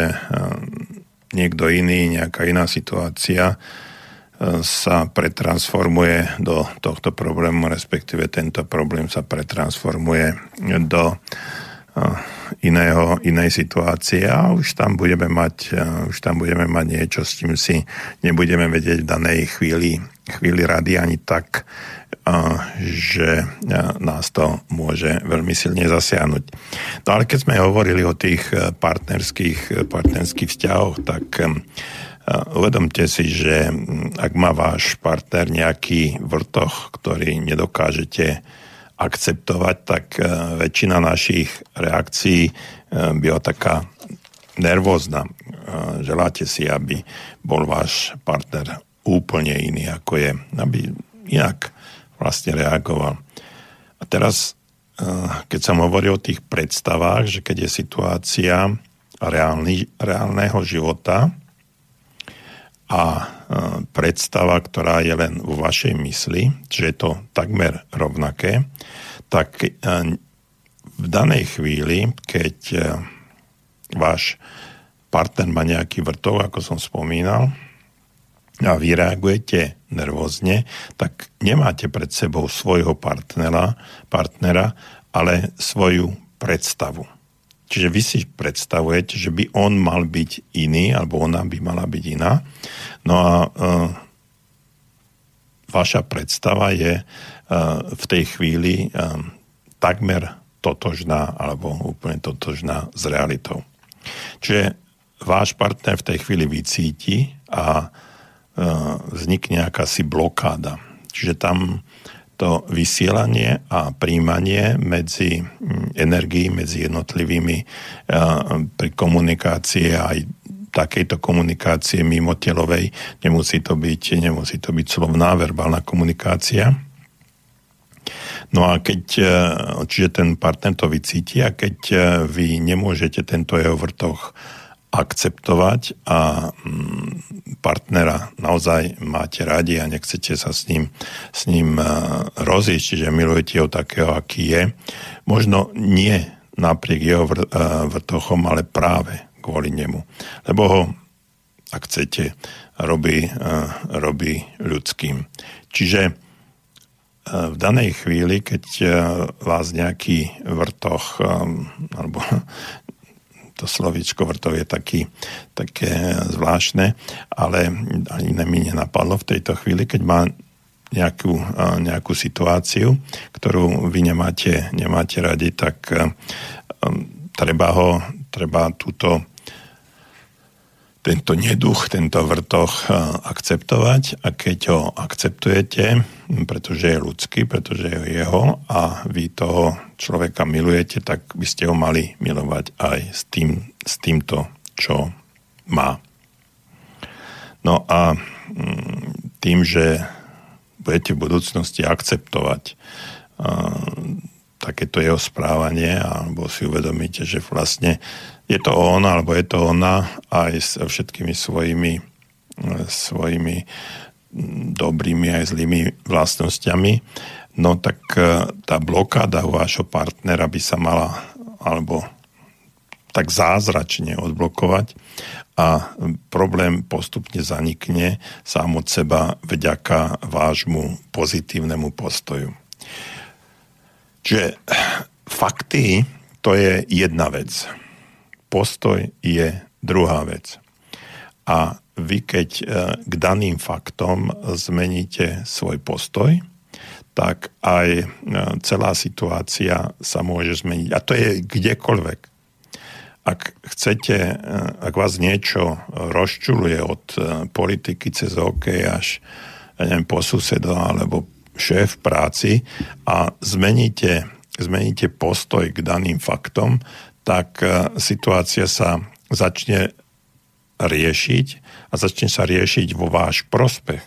niekto iný, nejaká iná situácia sa pretransformuje do tohto problému, respektíve tento problém sa pretransformuje do uh, iného, inej situácie a už tam budeme mať, uh, už tam budeme mať niečo, s čím si nebudeme vedieť v danej chvíli, chvíli rady ani tak, uh, že uh, nás to môže veľmi silne zasiahnuť. No ale keď sme hovorili o tých partnerských, partnerských vzťahoch, tak uvedomte si, že ak má váš partner nejaký vrtoch, ktorý nedokážete akceptovať, tak uh, väčšina našich reakcií uh, byla taká nervózna. Uh, Želáte si, aby bol váš partner úplne iný, ako je, aby inak vlastne reagoval. A teraz, keď som hovoril o tých predstavách, že keď je situácia reálny, reálneho života a predstava, ktorá je len vo vašej mysli, že je to takmer rovnaké, tak v danej chvíli, keď váš partner má nejaký vrtov, ako som spomínal, a vy reagujete nervózne, tak nemáte pred sebou svojho partnera, partnera ale svoju predstavu. Čiže vy si predstavujete, že by on mal byť iný, alebo ona by mala byť iná. No a e, vaša predstava je e, v tej chvíli e, takmer totožná, alebo úplne totožná s realitou. Čiže váš partner v tej chvíli vycíti a E, vznikne akási blokáda. Čiže tam to vysielanie a príjmanie medzi energií, medzi jednotlivými e, pri komunikácii aj takejto komunikácie mimo telovej, nemusí to byť, nemusí to byť slovná, verbálna komunikácia. No a keď, e, čiže ten partner to vycíti a keď vy nemôžete tento jeho vrtoch akceptovať a mm, partnera naozaj máte radi a nechcete sa s ním, s ním e, rozísť, čiže milujete ho takého, aký je. Možno nie napriek jeho e, vrtochom, ale práve kvôli nemu. Lebo ho, ak chcete, robí, e, robí ľudským. Čiže v danej chvíli, keď vás nejaký vrtoch alebo to slovíčko vrtov je taký, také zvláštne, ale ani mi nenapadlo v tejto chvíli, keď má nejakú, nejakú situáciu, ktorú vy nemáte, nemáte radi, tak treba ho, treba túto tento neduch, tento vrtoch akceptovať a keď ho akceptujete, pretože je ľudský, pretože je jeho a vy toho človeka milujete, tak by ste ho mali milovať aj s, tým, s týmto, čo má. No a mm, tým, že budete v budúcnosti akceptovať takéto jeho správanie alebo si uvedomíte, že vlastne je to on alebo je to ona aj s všetkými svojimi, svojimi dobrými aj zlými vlastnosťami, no tak e, tá blokáda u vášho partnera by sa mala alebo tak zázračne odblokovať a problém postupne zanikne sám od seba vďaka vášmu pozitívnemu postoju. Čiže fakty to je jedna vec postoj je druhá vec. A vy keď e, k daným faktom zmeníte svoj postoj, tak aj e, celá situácia sa môže zmeniť. A to je kdekoľvek. Ak chcete, e, ak vás niečo rozčuluje od politiky cez OK až ja neviem, po susedo alebo šéf práci a zmeníte, zmeníte postoj k daným faktom, tak e, situácia sa začne riešiť a začne sa riešiť vo váš prospech.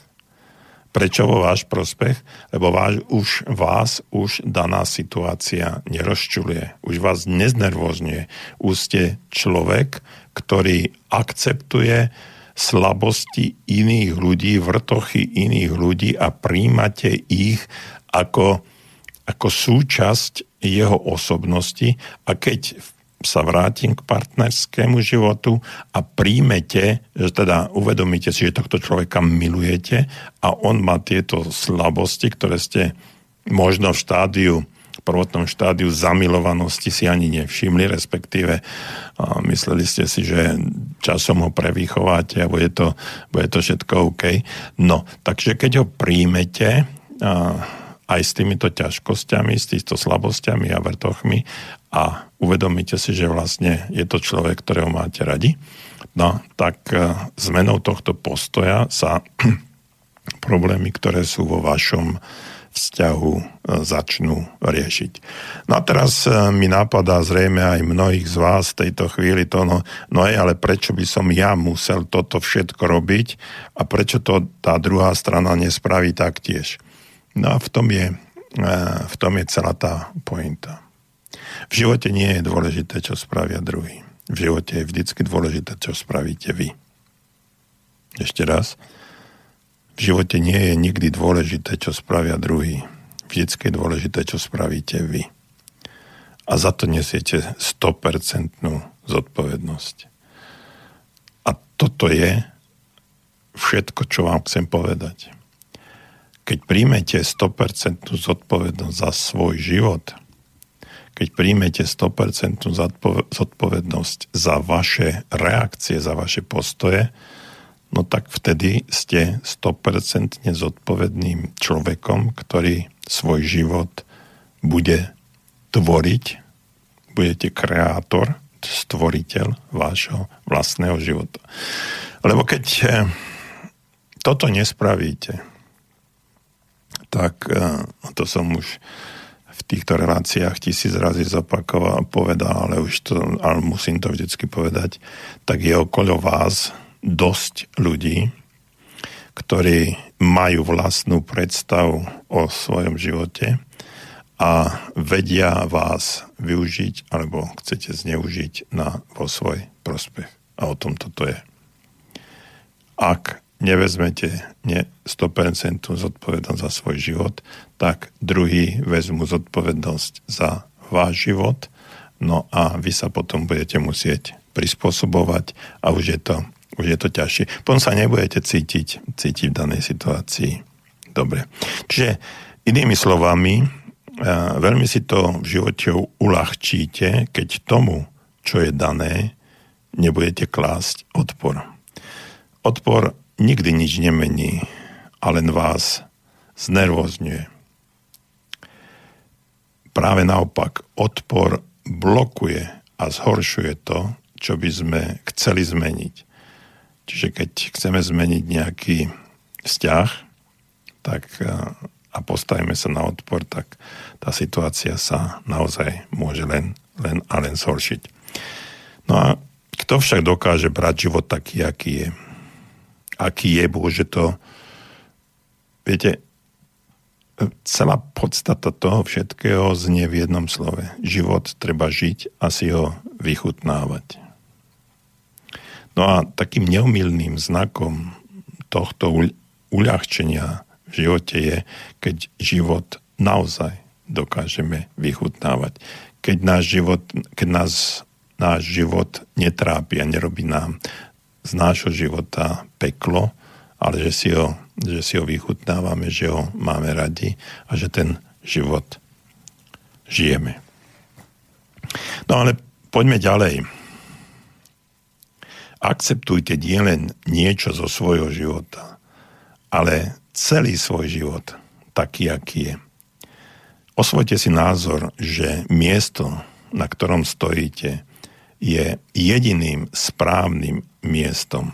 Prečo vo váš prospech? Lebo váš, už vás už daná situácia nerozčuluje. Už vás neznervozňuje. Už ste človek, ktorý akceptuje slabosti iných ľudí, vrtochy iných ľudí a príjmate ich ako, ako súčasť jeho osobnosti a keď v sa vrátim k partnerskému životu a príjmete, že teda uvedomíte si, že tohto človeka milujete a on má tieto slabosti, ktoré ste možno v štádiu v prvotnom štádiu zamilovanosti si ani nevšimli, respektíve a mysleli ste si, že časom ho prevýchováte a bude to, bude to všetko OK. No, takže keď ho príjmete, a, aj s týmito ťažkosťami, s týmito slabosťami a vrtochmi a uvedomíte si, že vlastne je to človek, ktorého máte radi, no tak e, zmenou tohto postoja sa problémy, ktoré sú vo vašom vzťahu e, začnú riešiť. No a teraz e, mi napadá zrejme aj mnohých z vás v tejto chvíli to, no, no aj, ale prečo by som ja musel toto všetko robiť a prečo to tá druhá strana nespraví taktiež. No a v tom je, v tom je celá tá pointa. V živote nie je dôležité, čo spravia druhý. V živote je vždycky dôležité, čo spravíte vy. Ešte raz. V živote nie je nikdy dôležité, čo spravia druhý. Vždycky je dôležité, čo spravíte vy. A za to nesiete 100% zodpovednosť. A toto je všetko, čo vám chcem povedať. Keď príjmete 100% zodpovednosť za svoj život, keď príjmete 100% zodpovednosť za vaše reakcie, za vaše postoje, no tak vtedy ste 100% zodpovedným človekom, ktorý svoj život bude tvoriť, budete kreátor, stvoriteľ vášho vlastného života. Lebo keď eh, toto nespravíte, tak eh, to som už v týchto reláciách tisíc razy zopakoval, povedal, ale už to, ale musím to vždycky povedať, tak je okolo vás dosť ľudí, ktorí majú vlastnú predstavu o svojom živote a vedia vás využiť alebo chcete zneužiť na, vo svoj prospech. A o tom toto je. Ak nevezmete nie 100% zodpovednosť za svoj život, tak druhý vezmu zodpovednosť za váš život, no a vy sa potom budete musieť prispôsobovať a už je to už je to ťažšie. Potom sa nebudete cítiť, cítiť v danej situácii. Dobre. Čiže inými slovami, veľmi si to v živote uľahčíte, keď tomu, čo je dané, nebudete klásť odpor. Odpor nikdy nič nemení a len vás znervozňuje. Práve naopak, odpor blokuje a zhoršuje to, čo by sme chceli zmeniť. Čiže keď chceme zmeniť nejaký vzťah tak, a postavíme sa na odpor, tak tá situácia sa naozaj môže len, len a len zhoršiť. No a kto však dokáže brať život taký, aký je? Aký je, môže to... Viete, celá podstata toho všetkého znie v jednom slove. Život treba žiť a si ho vychutnávať. No a takým neumilným znakom tohto uľahčenia v živote je, keď život naozaj dokážeme vychutnávať. Keď náš život, keď nás náš život netrápi a nerobí nám z nášho života peklo, ale že si, ho, že si ho vychutnávame, že ho máme radi a že ten život žijeme. No ale poďme ďalej akceptujte nielen niečo zo svojho života, ale celý svoj život taký, aký je. Osvojte si názor, že miesto, na ktorom stojíte, je jediným správnym miestom.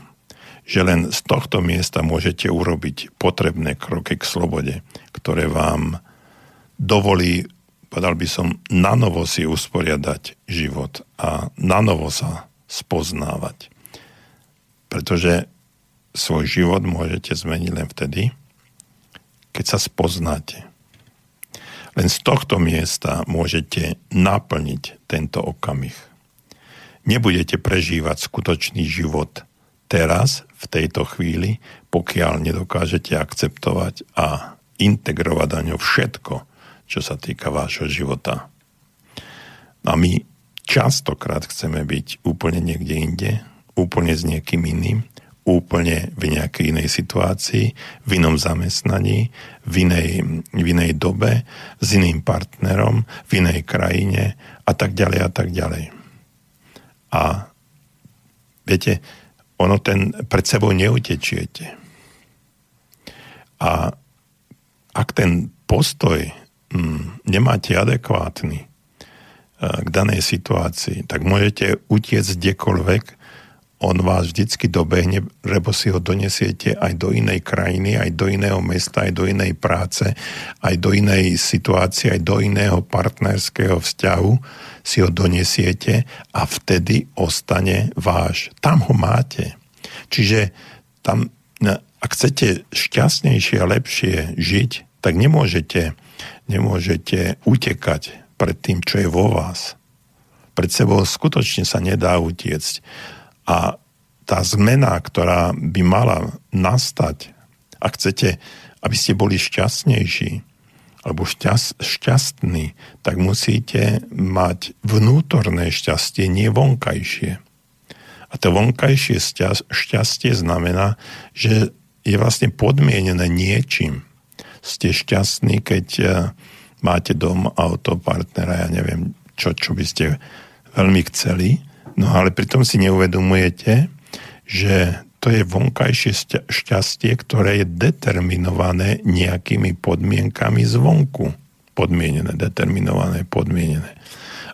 Že len z tohto miesta môžete urobiť potrebné kroky k slobode, ktoré vám dovolí, povedal by som, nanovo si usporiadať život a nanovo sa spoznávať. Pretože svoj život môžete zmeniť len vtedy, keď sa spoznáte. Len z tohto miesta môžete naplniť tento okamih. Nebudete prežívať skutočný život teraz, v tejto chvíli, pokiaľ nedokážete akceptovať a integrovať do ňo všetko, čo sa týka vášho života. A my častokrát chceme byť úplne niekde inde, úplne s niekým iným, úplne v nejakej inej situácii, v inom zamestnaní, v inej, v inej dobe, s iným partnerom, v inej krajine a tak ďalej a tak ďalej. A viete, ono ten pred sebou neutečiete. A ak ten postoj hm, nemáte adekvátny eh, k danej situácii, tak môžete utiecť kdekoľvek on vás vždycky dobehne, lebo si ho donesiete aj do inej krajiny, aj do iného mesta, aj do inej práce, aj do inej situácie, aj do iného partnerského vzťahu si ho donesiete a vtedy ostane váš. Tam ho máte. Čiže tam, ak chcete šťastnejšie a lepšie žiť, tak nemôžete, nemôžete utekať pred tým, čo je vo vás. Pred sebou skutočne sa nedá utiecť. A tá zmena, ktorá by mala nastať, ak chcete, aby ste boli šťastnejší alebo šťast, šťastní, tak musíte mať vnútorné šťastie, nie vonkajšie. A to vonkajšie šťastie znamená, že je vlastne podmienené niečím. Ste šťastní, keď e, máte dom, auto, partnera, ja neviem, čo, čo by ste veľmi chceli, no ale pritom si neuvedomujete, že to je vonkajšie šťastie, ktoré je determinované nejakými podmienkami zvonku. Podmienené, determinované, podmienené.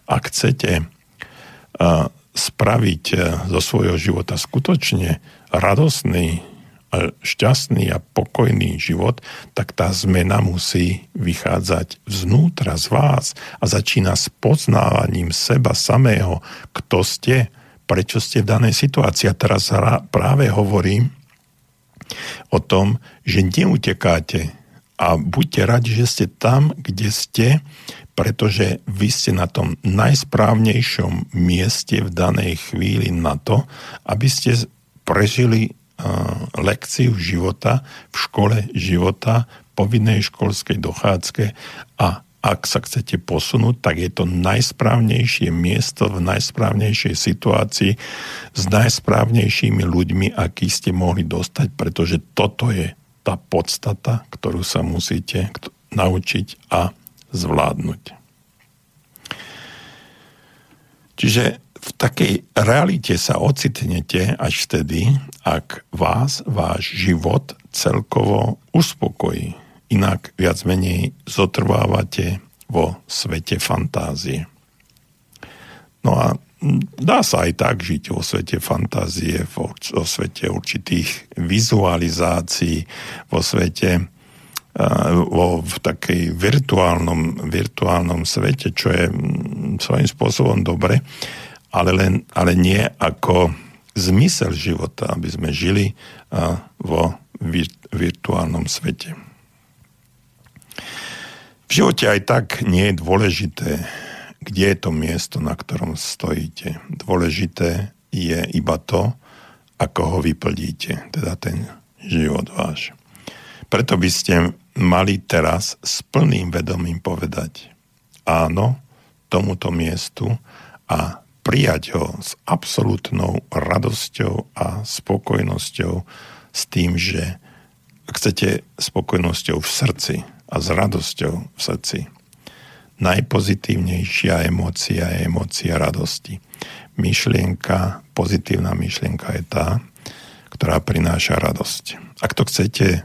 Ak chcete spraviť e, zo svojho života skutočne radosný, šťastný a pokojný život, tak tá zmena musí vychádzať vznútra z vás a začína s poznávaním seba samého, kto ste, prečo ste v danej situácii. A teraz práve hovorím o tom, že neutekáte a buďte radi, že ste tam, kde ste, pretože vy ste na tom najsprávnejšom mieste v danej chvíli na to, aby ste prežili lekciu života v škole života, povinnej školskej dochádzke a ak sa chcete posunúť, tak je to najsprávnejšie miesto v najsprávnejšej situácii s najsprávnejšími ľuďmi, aký ste mohli dostať, pretože toto je tá podstata, ktorú sa musíte naučiť a zvládnuť. Čiže v takej realite sa ocitnete až vtedy, ak vás váš život celkovo uspokojí. Inak viac menej zotrvávate vo svete fantázie. No a dá sa aj tak žiť vo svete fantázie, vo, svete určitých vizualizácií, vo svete vo, v takej virtuálnom, virtuálnom svete, čo je svojím spôsobom dobre, ale, len, ale nie ako zmysel života, aby sme žili vo virtuálnom svete. V živote aj tak nie je dôležité, kde je to miesto, na ktorom stojíte. Dôležité je iba to, ako ho vyplníte, teda ten život váš. Preto by ste mali teraz s plným vedomím povedať áno tomuto miestu a prijať ho s absolútnou radosťou a spokojnosťou s tým, že chcete spokojnosťou v srdci a s radosťou v srdci. Najpozitívnejšia emócia je emócia radosti. Myšlienka, pozitívna myšlienka je tá, ktorá prináša radosť. Ak to chcete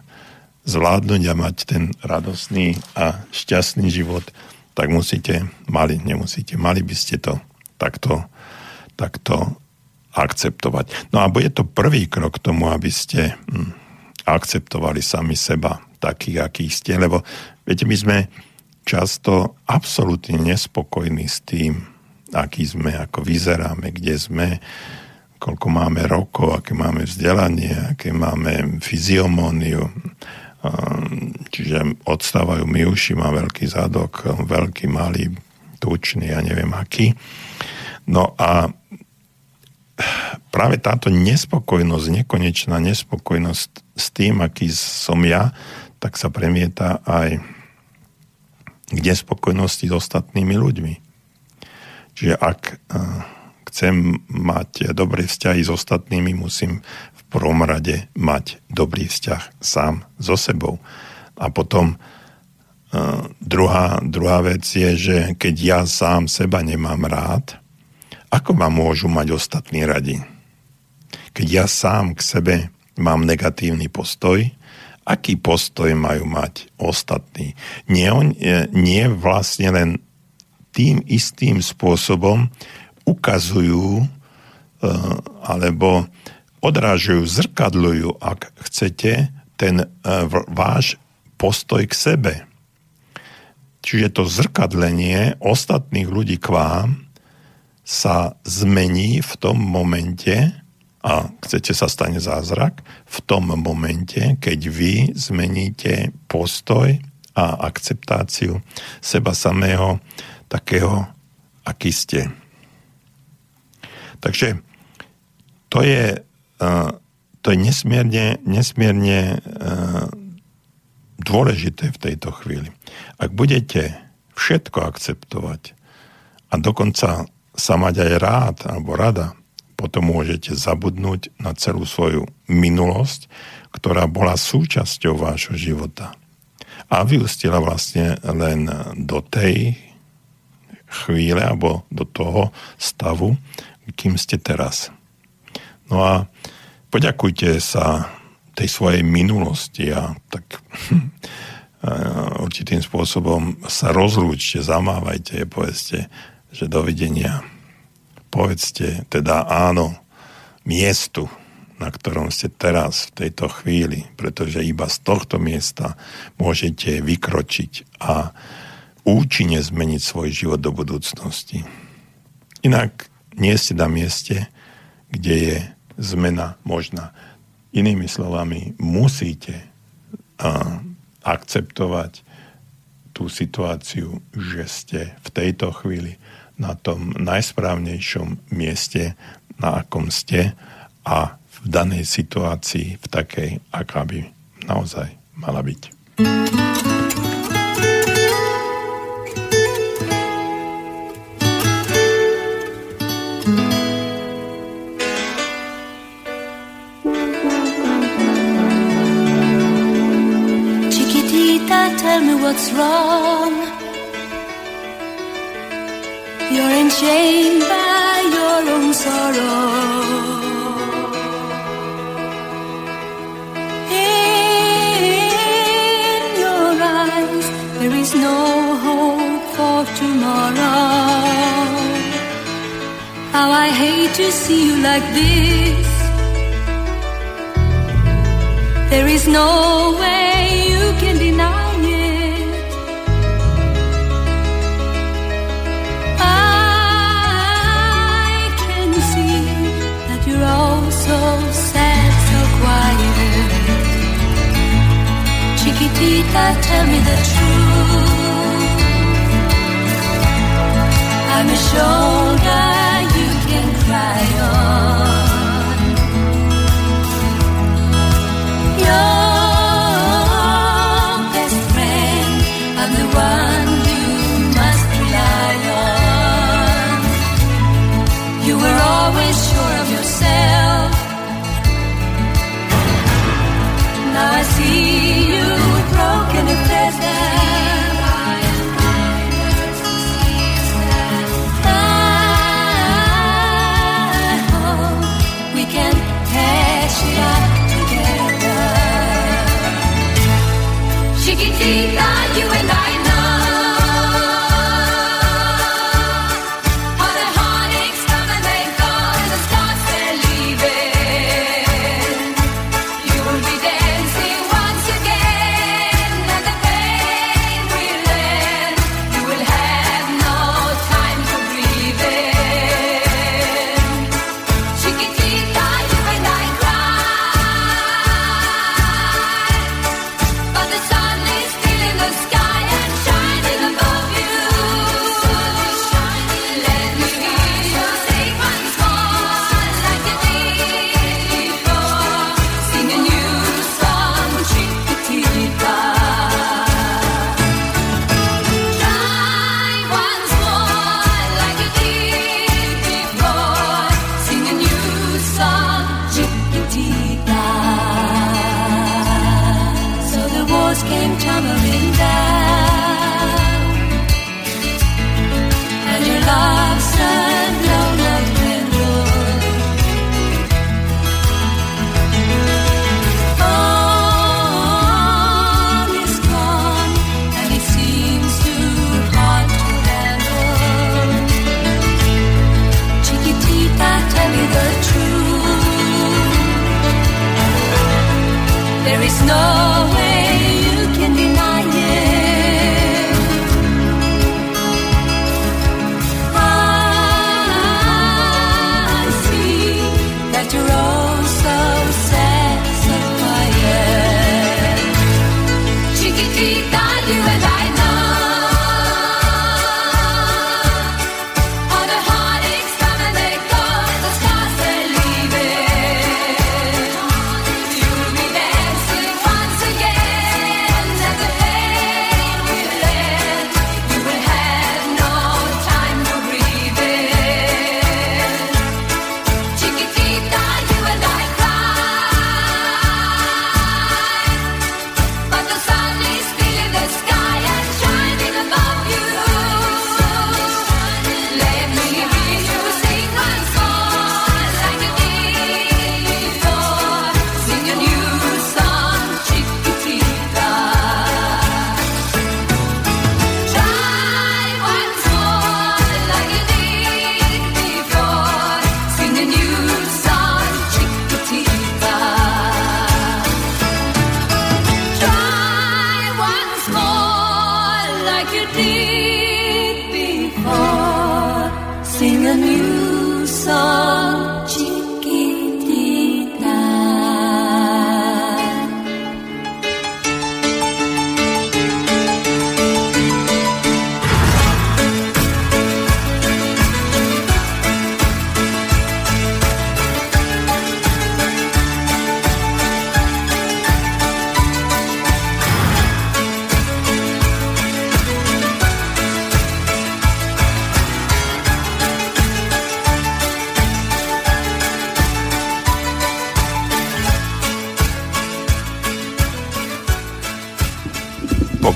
zvládnuť a mať ten radostný a šťastný život, tak musíte, mali, nemusíte, mali by ste to takto, takto akceptovať. No a bude to prvý krok k tomu, aby ste hm, akceptovali sami seba takých, akých ste, lebo viete, my sme často absolútne nespokojní s tým, aký sme, ako vyzeráme, kde sme, koľko máme rokov, aké máme vzdelanie, aké máme fyziomóniu. Čiže odstávajú mi uši, má veľký zadok, veľký, malý, tučný, ja neviem aký. No a práve táto nespokojnosť, nekonečná nespokojnosť s tým, aký som ja, tak sa premieta aj k nespokojnosti s ostatnými ľuďmi. Čiže ak eh, chcem mať dobré vzťahy s ostatnými, musím v prvom rade mať dobrý vzťah sám so sebou. A potom uh, druhá, druhá vec je, že keď ja sám seba nemám rád, ako ma môžu mať ostatní radi? Keď ja sám k sebe mám negatívny postoj, aký postoj majú mať ostatní? Nie, on, nie vlastne len tým istým spôsobom ukazujú e, alebo odrážajú, zrkadľujú, ak chcete, ten e, váš postoj k sebe. Čiže to zrkadlenie ostatných ľudí k vám sa zmení v tom momente, a chcete sa stane zázrak, v tom momente, keď vy zmeníte postoj a akceptáciu seba samého takého, aký ste. Takže to je, to je nesmierne, nesmierne dôležité v tejto chvíli. Ak budete všetko akceptovať a dokonca sa mať aj rád alebo rada, potom môžete zabudnúť na celú svoju minulosť, ktorá bola súčasťou vášho života. A vyústila vlastne len do tej chvíle alebo do toho stavu, kým ste teraz. No a poďakujte sa tej svojej minulosti a tak určitým spôsobom sa rozlúčte, zamávajte, povedzte, že dovidenia. Povedzte teda áno miestu, na ktorom ste teraz v tejto chvíli, pretože iba z tohto miesta môžete vykročiť a účinne zmeniť svoj život do budúcnosti. Inak nie ste na mieste, kde je zmena možná. Inými slovami, musíte a, akceptovať tú situáciu, že ste v tejto chvíli na tom najsprávnejšom mieste, na akom ste a v danej situácii, v takej, aká by naozaj mala byť. What's wrong. You're enchained by your own sorrow. In your eyes, there is no hope for tomorrow. How I hate to see you like this. There is no way so sad, so quiet. Chiquitita, tell me the truth. I'm a shoulder you can cry on. Your Música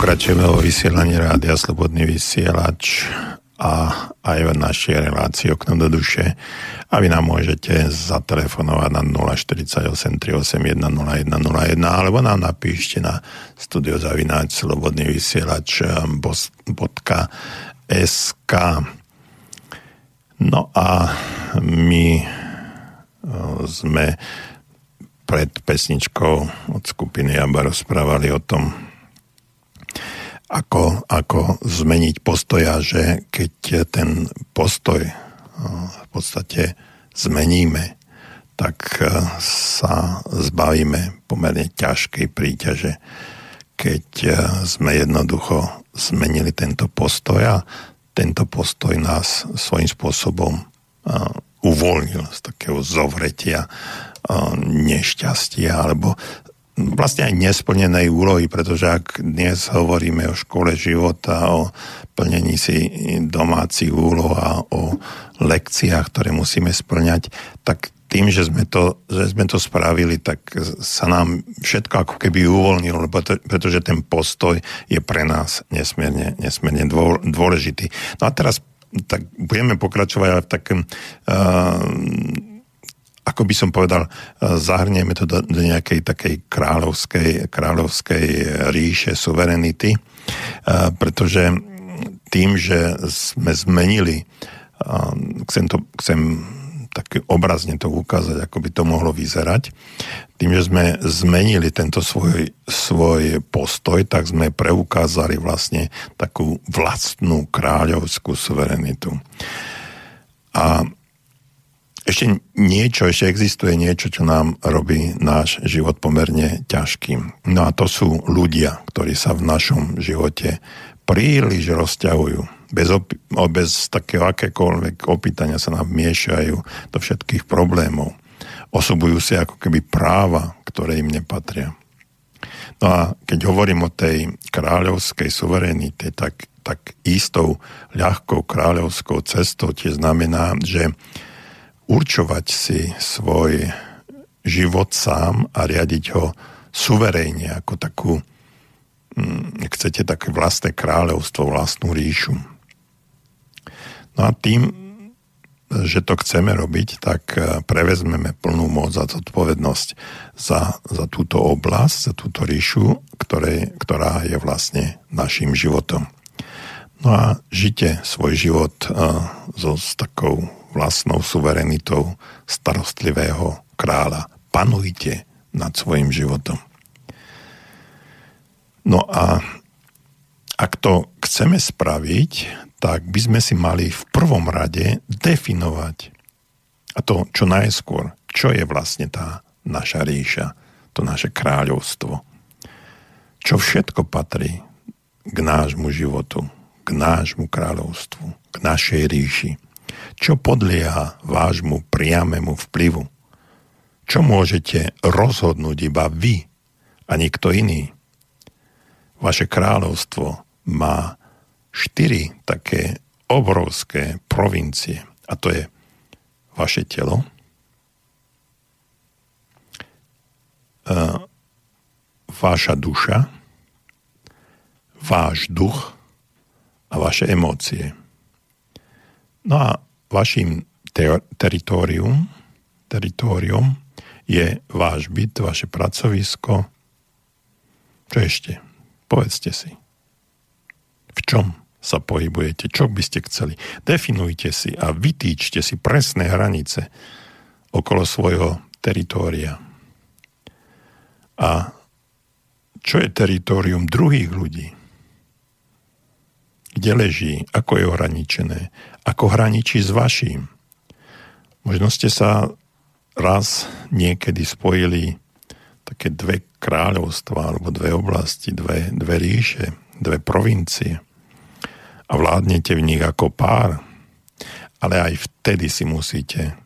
Pokračujeme o vysielaní Rádia Slobodný vysielač a aj v našej relácii Okno do duše. A vy nám môžete zatelefonovať na 048 381 0101 alebo nám napíšte na studiozavináč slobodný vysielač SK. No a my e, sme pred pesničkou od skupiny Jaba rozprávali o tom, ako, ako zmeniť postoja, že keď ten postoj eh, v podstate zmeníme, tak eh, sa zbavíme pomerne ťažkej príťaže, keď eh, sme jednoducho zmenili tento postoj a tento postoj nás svojím spôsobom uvoľnil z takého zovretia nešťastia alebo vlastne aj nesplnenej úlohy, pretože ak dnes hovoríme o škole života, o plnení si domácich úloh a o lekciách, ktoré musíme splňať, tak tým, že sme to, že sme to spravili, tak sa nám všetko ako keby uvoľnilo, pretože ten postoj je pre nás nesmierne, nesmierne dôležitý. No a teraz tak budeme pokračovať v takém uh, ako by som povedal, e, zahrnieme to do, do nejakej takej kráľovskej, kráľovskej ríše suverenity, e, pretože tým, že sme zmenili, e, chcem, to, chcem tak obrazne to ukázať, ako by to mohlo vyzerať. Tým, že sme zmenili tento svoj, svoj postoj, tak sme preukázali vlastne takú vlastnú kráľovskú suverenitu. A ešte niečo, ešte existuje niečo, čo nám robí náš život pomerne ťažkým. No a to sú ľudia, ktorí sa v našom živote príliš rozťahujú. Bez, opi- bez takého akékoľvek opýtania sa nám miešajú do všetkých problémov. Osobujú si ako keby práva, ktoré im nepatria. No a keď hovorím o tej kráľovskej suverenite, tak, tak istou ľahkou kráľovskou cestou tie znamená, že určovať si svoj život sám a riadiť ho suverejne, ako takú, mm, chcete, také vlastné kráľovstvo, vlastnú ríšu. No a tým, že to chceme robiť, tak e, prevezmeme plnú moc a zodpovednosť za, za túto oblasť, za túto ríšu, ktoré, ktorá je vlastne našim životom. No a žite svoj život uh, so, s takou vlastnou suverenitou starostlivého kráľa. Panujte nad svojim životom. No a ak to chceme spraviť, tak by sme si mali v prvom rade definovať, a to čo najskôr, čo je vlastne tá naša ríša, to naše kráľovstvo. Čo všetko patrí k nášmu životu, k nášmu kráľovstvu, k našej ríši čo podlieha vášmu priamému vplyvu. Čo môžete rozhodnúť iba vy a nikto iný. Vaše kráľovstvo má štyri také obrovské provincie. A to je vaše telo, e, váša duša, váš duch a vaše emócie. No a vašim ter- teritorium, teritorium je váš byt, vaše pracovisko. Čo ešte? Povedzte si. V čom sa pohybujete? Čo by ste chceli? Definujte si a vytýčte si presné hranice okolo svojho teritória. A čo je teritorium druhých ľudí? Kde leží? Ako je ohraničené? ako hraničí s vaším. Možno ste sa raz niekedy spojili také dve kráľovstva alebo dve oblasti, dve, dve ríše, dve provincie a vládnete v nich ako pár, ale aj vtedy si musíte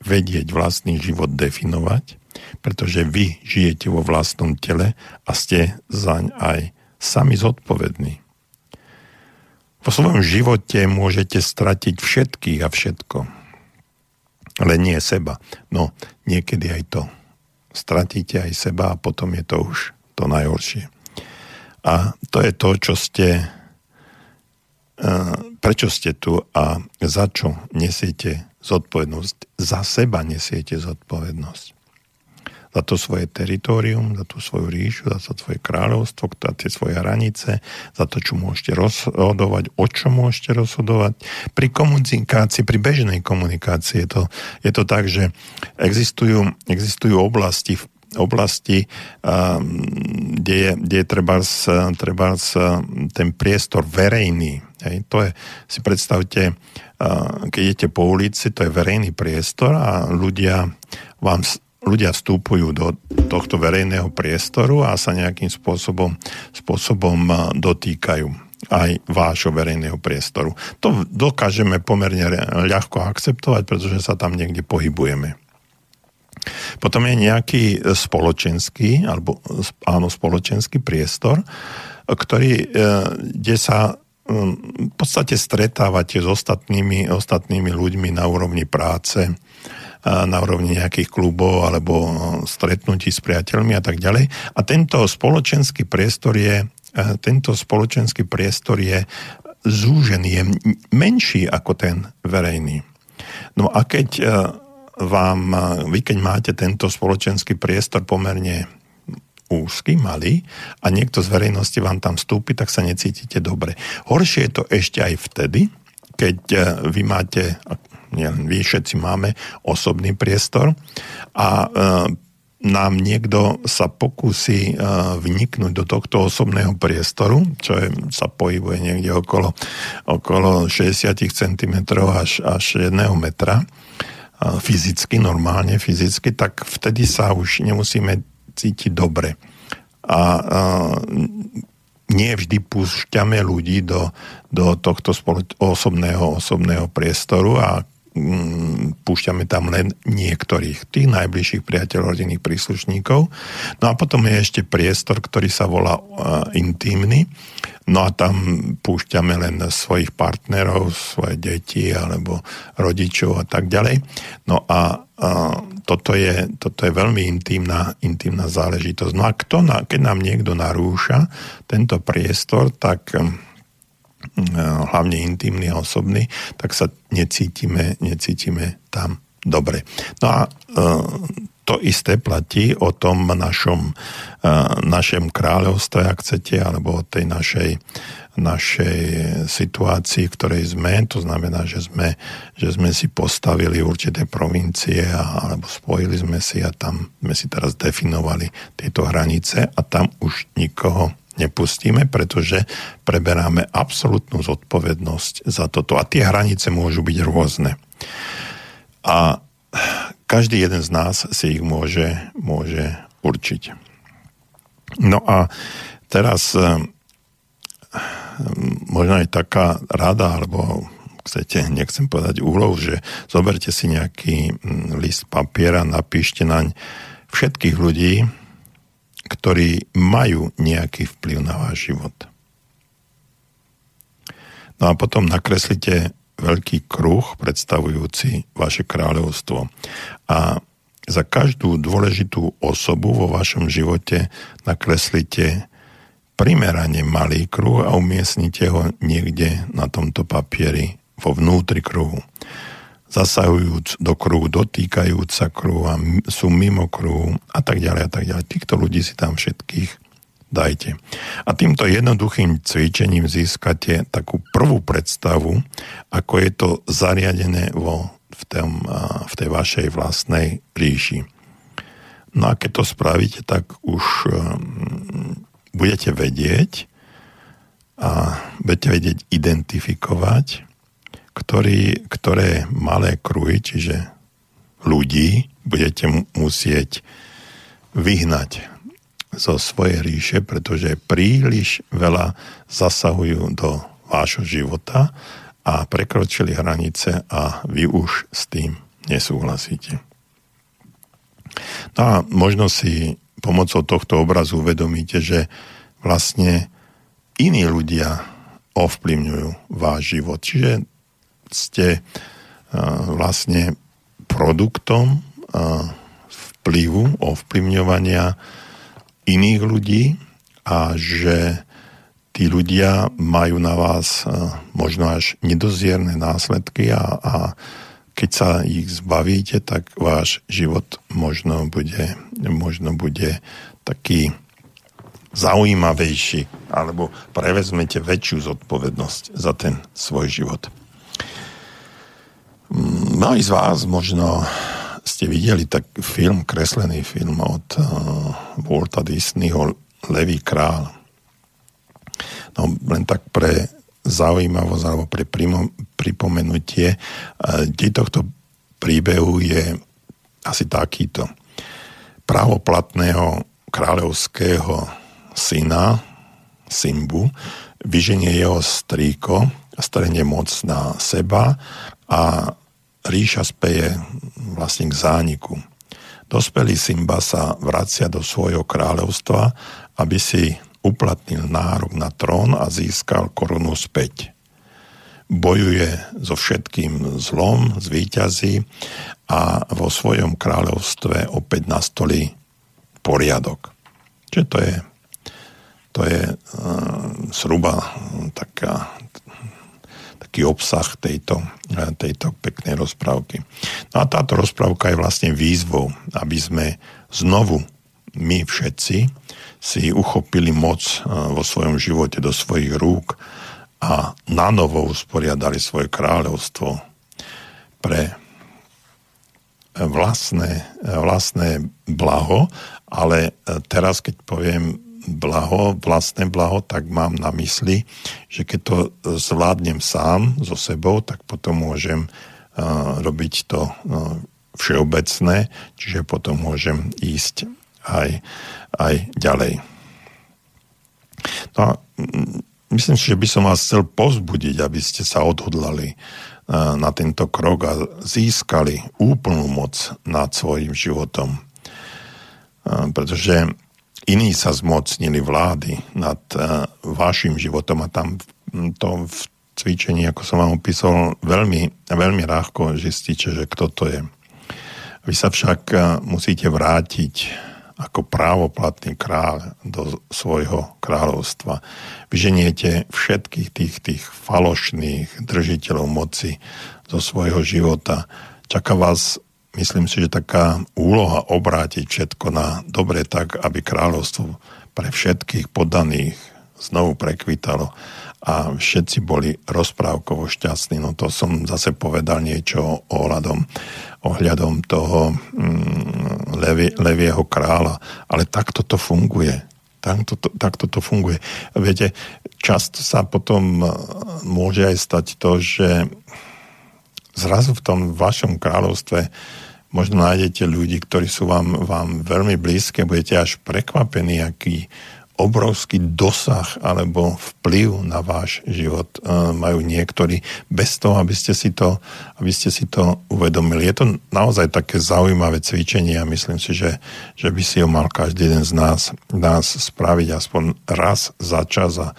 vedieť vlastný život definovať, pretože vy žijete vo vlastnom tele a ste zaň aj sami zodpovední. Vo svojom živote môžete stratiť všetkých a všetko. Ale nie seba. No, niekedy aj to. Stratíte aj seba a potom je to už to najhoršie. A to je to, čo ste, e, prečo ste tu a za čo nesiete zodpovednosť. Za seba nesiete zodpovednosť za to svoje teritorium, za tú svoju ríšu, za to svoje kráľovstvo, za tie svoje hranice, za to, čo môžete rozhodovať, o čo môžete rozhodovať. Pri komunikácii, pri bežnej komunikácii je to, je to tak, že existujú, existujú oblasti, oblasti, kde je, kde je treba, treba ten priestor verejný. Hej, to je, si predstavte, keď idete po ulici, to je verejný priestor a ľudia vám ľudia vstúpujú do tohto verejného priestoru a sa nejakým spôsobom, spôsobom dotýkajú aj vášho verejného priestoru. To dokážeme pomerne ľahko akceptovať, pretože sa tam niekde pohybujeme. Potom je nejaký spoločenský, alebo áno, spoločenský priestor, ktorý, kde sa v podstate stretávate s ostatnými, ostatnými ľuďmi na úrovni práce, na úrovni nejakých klubov alebo stretnutí s priateľmi a tak ďalej. A tento spoločenský priestor je, tento spoločenský priestor je zúžený, je menší ako ten verejný. No a keď vám, vy keď máte tento spoločenský priestor pomerne úzky, malý a niekto z verejnosti vám tam vstúpi, tak sa necítite dobre. Horšie je to ešte aj vtedy, keď vy máte, nielen vy, všetci máme osobný priestor a e, nám niekto sa pokusí e, vniknúť do tohto osobného priestoru, čo je, sa pohybuje niekde okolo, okolo 60 cm až, až 1 metra, e, fyzicky, normálne fyzicky, tak vtedy sa už nemusíme cítiť dobre. A, a nie vždy púšťame ľudí do, do tohto osobného, osobného priestoru a Mm, púšťame tam len niektorých, tých najbližších priateľov, rodinných príslušníkov. No a potom je ešte priestor, ktorý sa volá uh, intimný. No a tam púšťame len svojich partnerov, svoje deti alebo rodičov a tak ďalej. No a uh, toto, je, toto je veľmi intimná, intimná záležitosť. No a kto na, keď nám niekto narúša tento priestor, tak hlavne intimný a osobný, tak sa necítime, necítime tam dobre. No a e, to isté platí o tom našom, e, našem kráľovstve, ak chcete, alebo o tej našej, našej situácii, v ktorej sme. To znamená, že sme, že sme si postavili určité provincie a, alebo spojili sme si a tam sme si teraz definovali tieto hranice a tam už nikoho nepustíme, pretože preberáme absolútnu zodpovednosť za toto. A tie hranice môžu byť rôzne. A každý jeden z nás si ich môže, môže určiť. No a teraz eh, možno aj taká rada, alebo chcete, nechcem povedať úlov, že zoberte si nejaký mm, list papiera, napíšte naň všetkých ľudí, ktorí majú nejaký vplyv na váš život. No a potom nakreslite veľký kruh predstavujúci vaše kráľovstvo. A za každú dôležitú osobu vo vašom živote nakreslite primerane malý kruh a umiestnite ho niekde na tomto papieri vo vnútri kruhu zasahujúc do kruhu, dotýkajúc sa kruhu a sú mimo kruhu a tak ďalej a tak ďalej. Týchto ľudí si tam všetkých dajte. A týmto jednoduchým cvičením získate takú prvú predstavu, ako je to zariadené vo, v, tom, v tej vašej vlastnej ríši. No a keď to spravíte, tak už um, budete vedieť a budete vedieť identifikovať ktorý, ktoré malé kruhy, čiže ľudí, budete musieť vyhnať zo svojej ríše, pretože príliš veľa zasahujú do vášho života a prekročili hranice a vy už s tým nesúhlasíte. No a možno si pomocou tohto obrazu uvedomíte, že vlastne iní ľudia ovplyvňujú váš život. Čiže ste vlastne produktom vplyvu, ovplyvňovania iných ľudí a že tí ľudia majú na vás e, možno až nedozierne následky a, a keď sa ich zbavíte, tak váš život možno bude, možno bude taký zaujímavejší alebo prevezmete väčšiu zodpovednosť za ten svoj život. Mnohí z vás možno ste videli tak film, kreslený film od uh, Walta Disneyho Levý král. No len tak pre zaujímavosť alebo pre pripomenutie, uh, dej tohto príbehu je asi takýto. Právoplatného kráľovského syna, Simbu, vyženie jeho strýko, strhne moc na seba a ríša speje vlastne k zániku. Dospelý Simba sa vracia do svojho kráľovstva, aby si uplatnil nárok na trón a získal korunu späť. Bojuje so všetkým zlom, zvíťazí a vo svojom kráľovstve opäť nastolí poriadok. Čiže to je, to je uh, zhruba taká taký obsah tejto, eh, tejto peknej rozprávky. No a táto rozprávka je vlastne výzvou, aby sme znovu my všetci si uchopili moc eh, vo svojom živote do svojich rúk a na novo usporiadali svoje kráľovstvo pre vlastné, vlastné blaho, ale eh, teraz, keď poviem blaho, vlastné blaho, tak mám na mysli, že keď to zvládnem sám so sebou, tak potom môžem uh, robiť to uh, všeobecné, čiže potom môžem ísť aj, aj ďalej. No a myslím si, že by som vás chcel povzbudiť, aby ste sa odhodlali uh, na tento krok a získali úplnú moc nad svojim životom. Pretože iní sa zmocnili vlády nad uh, vašim životom a tam to v cvičení, ako som vám opísal, veľmi, veľmi ľahko zistíte, že kto to je. Vy sa však uh, musíte vrátiť ako právoplatný kráľ do svojho kráľovstva. Vyženiete všetkých tých, tých falošných držiteľov moci zo svojho života. Čaká vás myslím si, že taká úloha obrátiť všetko na dobre tak, aby kráľovstvo pre všetkých podaných znovu prekvitalo a všetci boli rozprávkovo šťastní. No to som zase povedal niečo ohľadom, ohľadom toho mm, levie, levieho kráľa. Ale takto to funguje. Takto to, takto to funguje. Viete, často sa potom môže aj stať to, že zrazu v tom vašom kráľovstve možno nájdete ľudí, ktorí sú vám, vám veľmi blízke, budete až prekvapení, aký obrovský dosah alebo vplyv na váš život uh, majú niektorí bez toho, aby ste, si to, aby ste si to uvedomili. Je to naozaj také zaujímavé cvičenie a myslím si, že, že by si ho mal každý jeden z nás, nás spraviť aspoň raz za čas a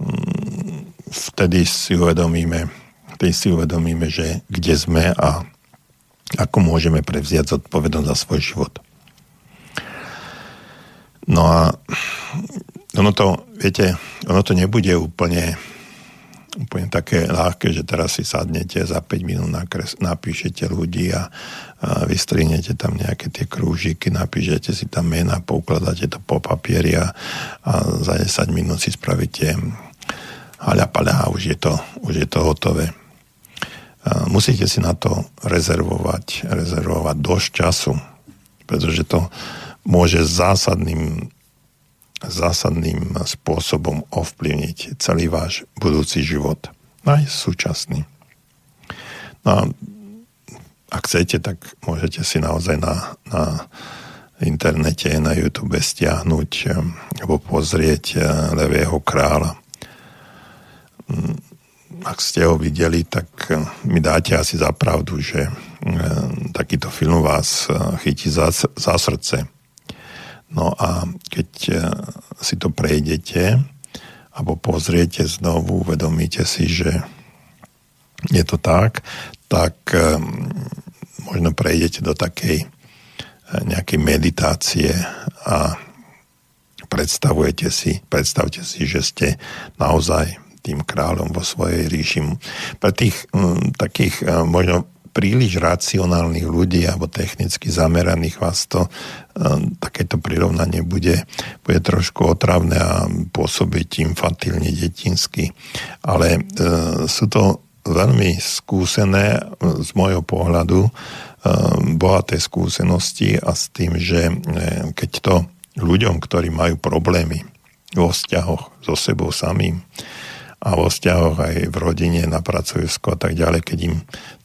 um, vtedy si uvedomíme, vtedy si uvedomíme, že kde sme a ako môžeme prevziať zodpovednosť za svoj život. No a ono to, viete, ono to nebude úplne, úplne také ľahké, že teraz si sadnete za 5 minút nakres, napíšete ľudí a, a vystrinete tam nejaké tie krúžiky, napíšete si tam mena, poukladáte to po papieri a, a za 10 minút si spravíte haľa a už je to, už je to hotové musíte si na to rezervovať, rezervovať dosť času, pretože to môže zásadným, zásadným spôsobom ovplyvniť celý váš budúci život, aj súčasný. No a ak chcete, tak môžete si naozaj na, na internete, na YouTube stiahnuť alebo pozrieť Levého kráľa ak ste ho videli, tak eh, mi dáte asi za pravdu, že eh, takýto film vás eh, chytí za, za srdce. No a keď si to prejdete alebo pozriete znovu, uvedomíte si, že je to tak, tak možno prejdete do takej nejakej meditácie a predstavujete si, predstavte si, že ste naozaj tým kráľom vo svojej ríši. Pre tých m, takých m, možno príliš racionálnych ľudí alebo technicky zameraných vás to takéto prirovnanie bude, bude trošku otravné a pôsobiť infantilne detinsky. Ale e, sú to veľmi skúsené z môjho pohľadu e, bohaté skúsenosti a s tým, že e, keď to ľuďom, ktorí majú problémy vo vzťahoch so sebou samým, a vo vzťahoch aj v rodine, na pracovisku a tak ďalej, keď im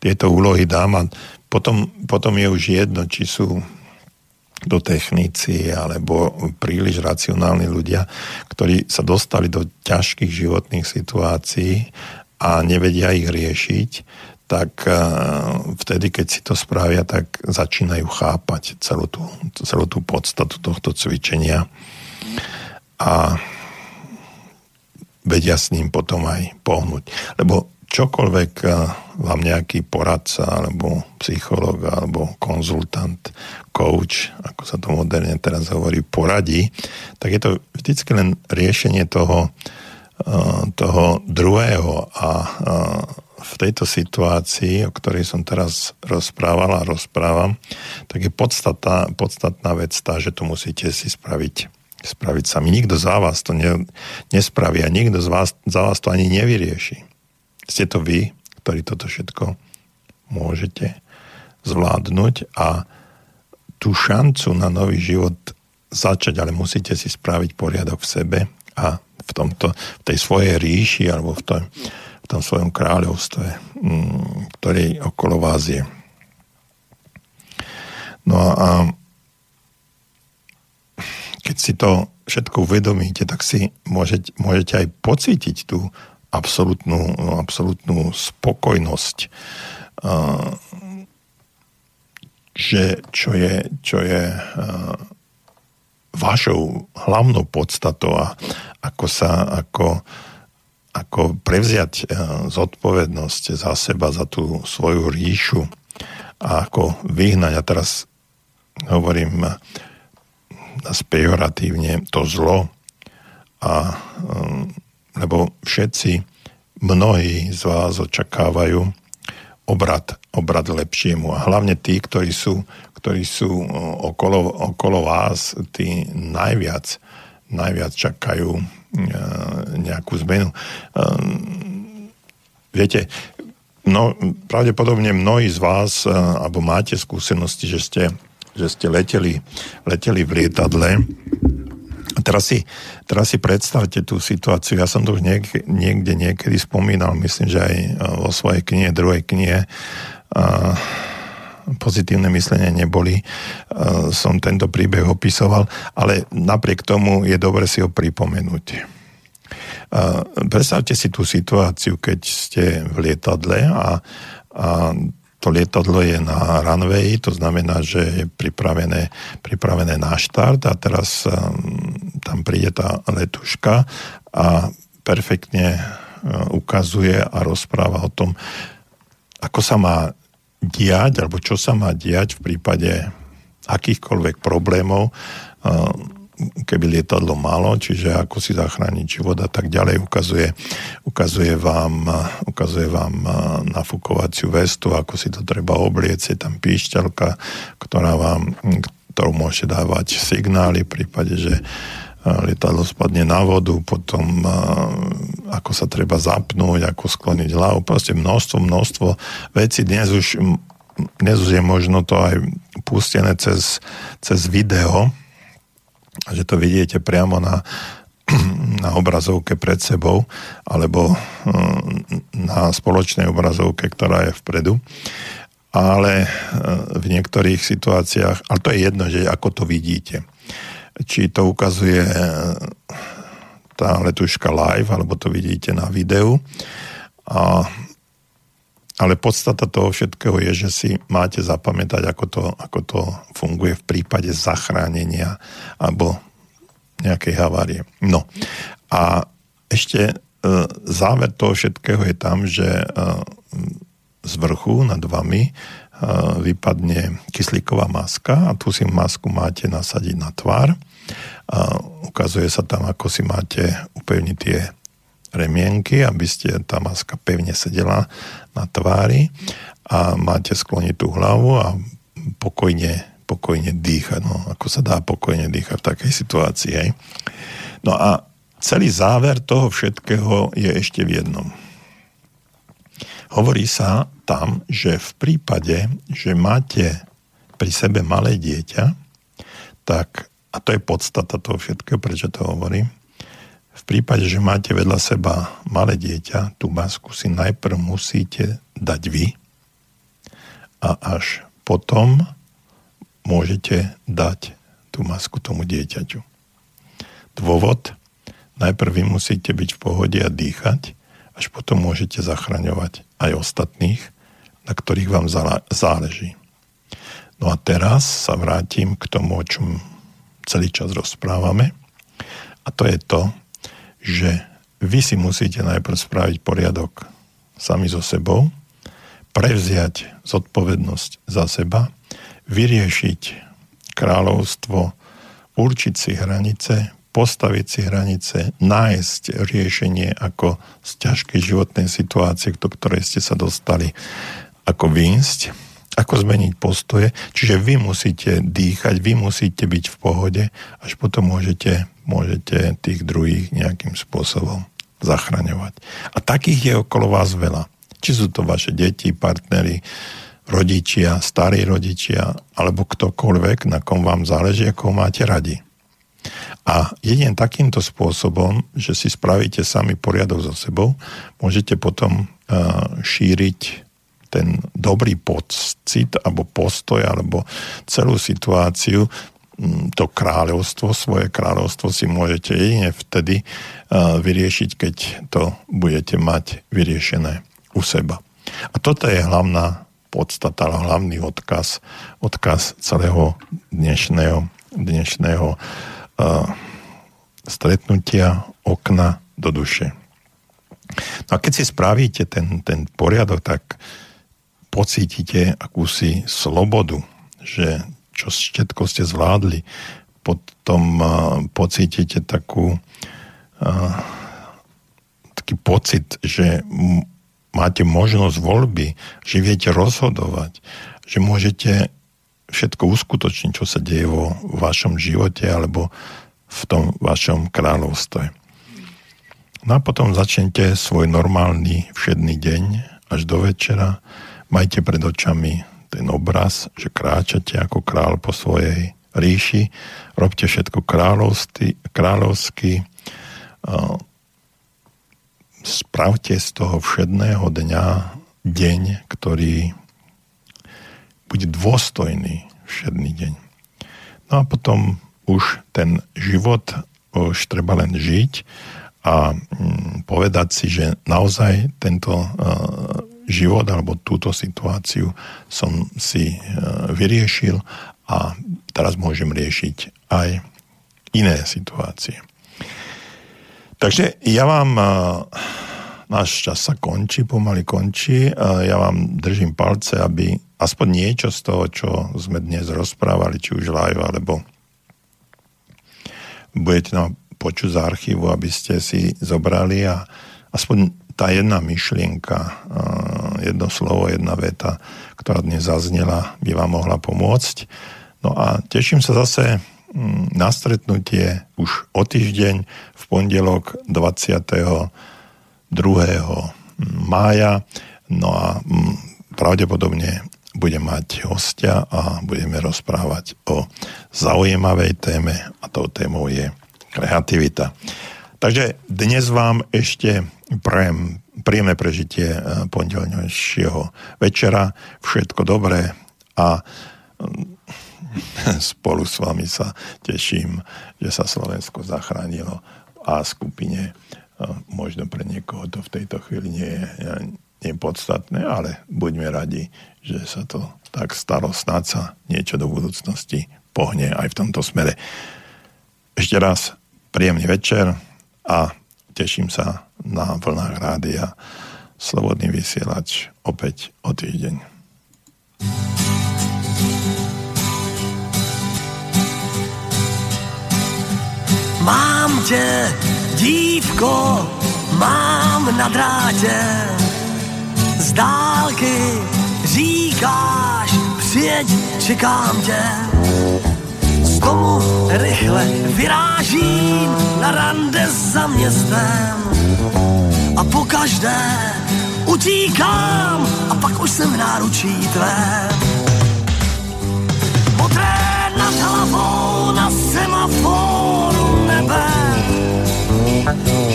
tieto úlohy dám a potom, potom je už jedno, či sú do technici alebo príliš racionálni ľudia, ktorí sa dostali do ťažkých životných situácií a nevedia ich riešiť, tak eh, vtedy, keď si to spravia, tak začínajú chápať celú tú, celú tú podstatu tohto cvičenia. A vedia s ním potom aj pohnúť. Lebo čokoľvek eh, vám nejaký poradca, alebo psychológ, alebo konzultant, coach, ako sa to moderne teraz hovorí, poradí, tak je to vždycky len riešenie toho, eh, toho druhého a eh, v tejto situácii, o ktorej som teraz rozprával a rozprávam, tak je podstatná, podstatná vec tá, že to musíte si spraviť spraviť sami. Nikto za vás to ne, nespraví a nikto z vás, za vás to ani nevyrieši. Ste to vy, ktorí toto všetko môžete zvládnuť a tú šancu na nový život začať, ale musíte si spraviť poriadok v sebe a v, tomto, v tej svojej ríši alebo v tom, v tom svojom kráľovstve, mm, ktorý okolo vás je. No a keď si to všetko uvedomíte, tak si môžete, môžete aj pocítiť tú absolútnu, absolútnu spokojnosť, že čo je, čo je vašou hlavnou podstatou a ako sa, ako, ako prevziať zodpovednosť za seba, za tú svoju ríšu a ako vyhnať. A teraz hovorím pejoratívne to zlo a um, lebo všetci, mnohí z vás očakávajú obrad, obrad lepšiemu a hlavne tí, ktorí sú, ktorí sú uh, okolo, okolo vás, tí najviac, najviac čakajú uh, nejakú zmenu. Um, viete, no, pravdepodobne mnohí z vás, uh, alebo máte skúsenosti, že ste že ste leteli, leteli v lietadle. Teraz si, teraz si predstavte tú situáciu. Ja som to už niek- niekde niekedy spomínal, myslím, že aj e, vo svojej knihe, druhej knihe a pozitívne myslenie neboli. E, som tento príbeh opisoval, ale napriek tomu je dobre si ho pripomenúť. E, predstavte si tú situáciu, keď ste v lietadle a, a to lietadlo je na runway, to znamená, že je pripravené, pripravené na štart a teraz um, tam príde tá letuška a perfektne uh, ukazuje a rozpráva o tom, ako sa má diať, alebo čo sa má diať v prípade akýchkoľvek problémov. Keby lietadlo malo, čiže ako si zachrániť život a tak ďalej. Ukazuje, ukazuje, vám, ukazuje vám nafúkovaciu vestu, ako si to treba obliecť. Je tam píšťalka, ktorá vám, ktorú môžete dávať signály v prípade, že lietadlo spadne na vodu, potom ako sa treba zapnúť, ako skloniť hlavu, proste množstvo, množstvo vecí. Dnes už, dnes už je možno to aj pustené cez, cez video, a že to vidíte priamo na, na obrazovke pred sebou alebo hm, na spoločnej obrazovke, ktorá je vpredu. Ale hm, v niektorých situáciách, ale to je jedno, že ako to vidíte. Či to ukazuje hm, tá letuška live, alebo to vidíte na videu. A ale podstata toho všetkého je, že si máte zapamätať, ako to, ako to funguje v prípade zachránenia alebo nejakej havárie. No a ešte e, záver toho všetkého je tam, že e, z vrchu nad vami e, vypadne kyslíková maska a tú si masku máte nasadiť na tvár. ukazuje sa tam, ako si máte upevniť tie remienky, aby ste tá maska pevne sedela na tvári a máte skloniť tú hlavu a pokojne, pokojne dýchať. No, ako sa dá pokojne dýchať v takej situácii. Hej. No a celý záver toho všetkého je ešte v jednom. Hovorí sa tam, že v prípade, že máte pri sebe malé dieťa, tak, a to je podstata toho všetkého, prečo to hovorím, prípade, že máte vedľa seba malé dieťa, tú masku si najprv musíte dať vy a až potom môžete dať tú masku tomu dieťaťu. Dôvod, najprv vy musíte byť v pohode a dýchať, až potom môžete zachraňovať aj ostatných, na ktorých vám záleží. No a teraz sa vrátim k tomu, o čom celý čas rozprávame. A to je to, že vy si musíte najprv spraviť poriadok sami so sebou, prevziať zodpovednosť za seba, vyriešiť kráľovstvo, určiť si hranice, postaviť si hranice, nájsť riešenie ako z ťažkej životnej situácie, do ktorej ste sa dostali, ako výjsť, ako zmeniť postoje. Čiže vy musíte dýchať, vy musíte byť v pohode, až potom môžete môžete tých druhých nejakým spôsobom zachraňovať. A takých je okolo vás veľa. Či sú to vaše deti, partnery, rodičia, starí rodičia, alebo ktokoľvek, na kom vám záleží, ako máte radi. A jedine takýmto spôsobom, že si spravíte sami poriadok so sebou, môžete potom uh, šíriť ten dobrý pocit alebo postoj alebo celú situáciu Mm, to kráľovstvo, svoje kráľovstvo si môžete jedine vtedy vyriešiť, keď to budete mať vyriešené u seba. A toto je hlavná podstata, hlavný odkaz, odkaz celého dnešného, dnešného uh, stretnutia okna do duše. No a keď si spravíte ten, ten poriadok, tak pocítite akúsi slobodu, že čo všetko ste zvládli, potom pocítite takú, taký pocit, že máte možnosť voľby, že viete rozhodovať, že môžete všetko uskutočniť, čo sa deje vo vašom živote alebo v tom vašom kráľovstve. No a potom začnete svoj normálny všedný deň až do večera. Majte pred očami ten obraz, že kráčate ako král po svojej ríši, robte všetko kráľovsky, spravte z toho všedného dňa deň, ktorý bude dôstojný všedný deň. No a potom už ten život už treba len žiť a mm, povedať si, že naozaj tento život alebo túto situáciu som si e, vyriešil a teraz môžem riešiť aj iné situácie. Takže ja vám, e, náš čas sa končí, pomaly končí, ja vám držím palce, aby aspoň niečo z toho, čo sme dnes rozprávali, či už live, alebo budete nám počuť z archívu, aby ste si zobrali a aspoň tá jedna myšlienka, jedno slovo, jedna veta, ktorá dnes zaznela, by vám mohla pomôcť. No a teším sa zase mm, na stretnutie už o týždeň v pondelok 22. mája. No a mm, pravdepodobne budem mať hostia a budeme rozprávať o zaujímavej téme a tou témou je kreativita. Takže dnes vám ešte prajem príjemné prežitie eh, pondelňajšieho večera, všetko dobré a mm, spolu s vami sa teším, že sa Slovensko zachránilo a skupine eh, možno pre niekoho to v tejto chvíli nie je, nie je podstatné, ale buďme radi, že sa to tak stalo. Snáď sa niečo do budúcnosti pohne aj v tomto smere. Ešte raz príjemný večer a teším sa na vlnách rádia Slobodný vysielač opäť o týždeň. Má tě, dívko, mám na drátě. Z dálky říkáš, přijeď, čekám tě. Z domu rychle vyrážím na rande za městem. A po každé utíkám a pak už jsem v náručí tvém. Modré nad hlavou na semaforu nebe.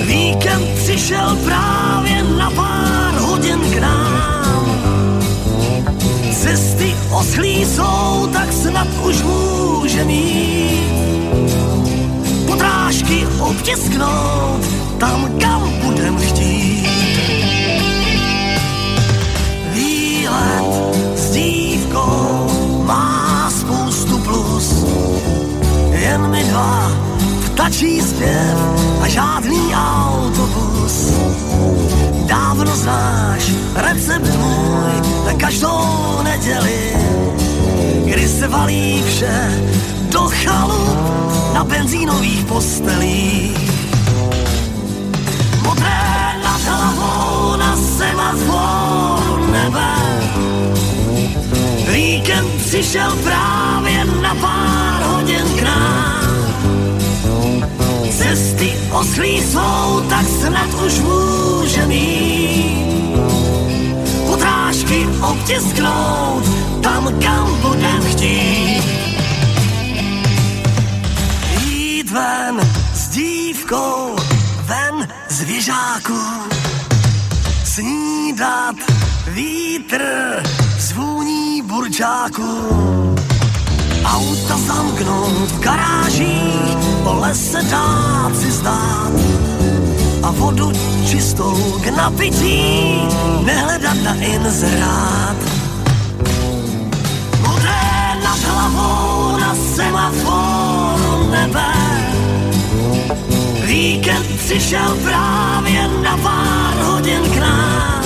Víkend přišel právě na pár hodin k nám. Cesty oschlý jsou, tak snad už může mít. Podrážky obtisknout tam, kam budem chtít. Výlet s dívkou má spoustu plus, jen my dva vtačí zpěv a žádný autobus. Dávno znáš recept můj na každou neděli, kdy se valí vše do chalup na benzínových postelích. Modré nad hlavou na semaforu nebe. Víkend přišel právě na pár hodin k nám. Cesty oschlý jsou, tak snad už může mít. Podrážky obtisknout tam, kam budem chtít. Jít ven s dívkou, ven z věžáku. Snídat vítr zvůní burčáku. Auta zamknout v garážích, po lese dát si zdát. A vodu čistou k napití, nehledat na inzerát. Modré nad hlavou na semaforu nebe. Víkend přišel právě na pár hodin k nám.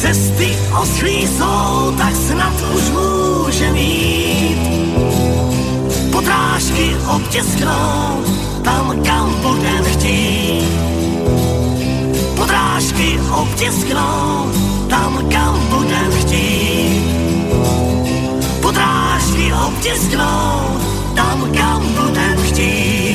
Cesty ostří jsou, tak snad už může mít Podrážky obtisknou tam, kam budem chtít podrážky obtisknou tam, kam budem chtít Podrážky obtisknou tam, kam budem chtít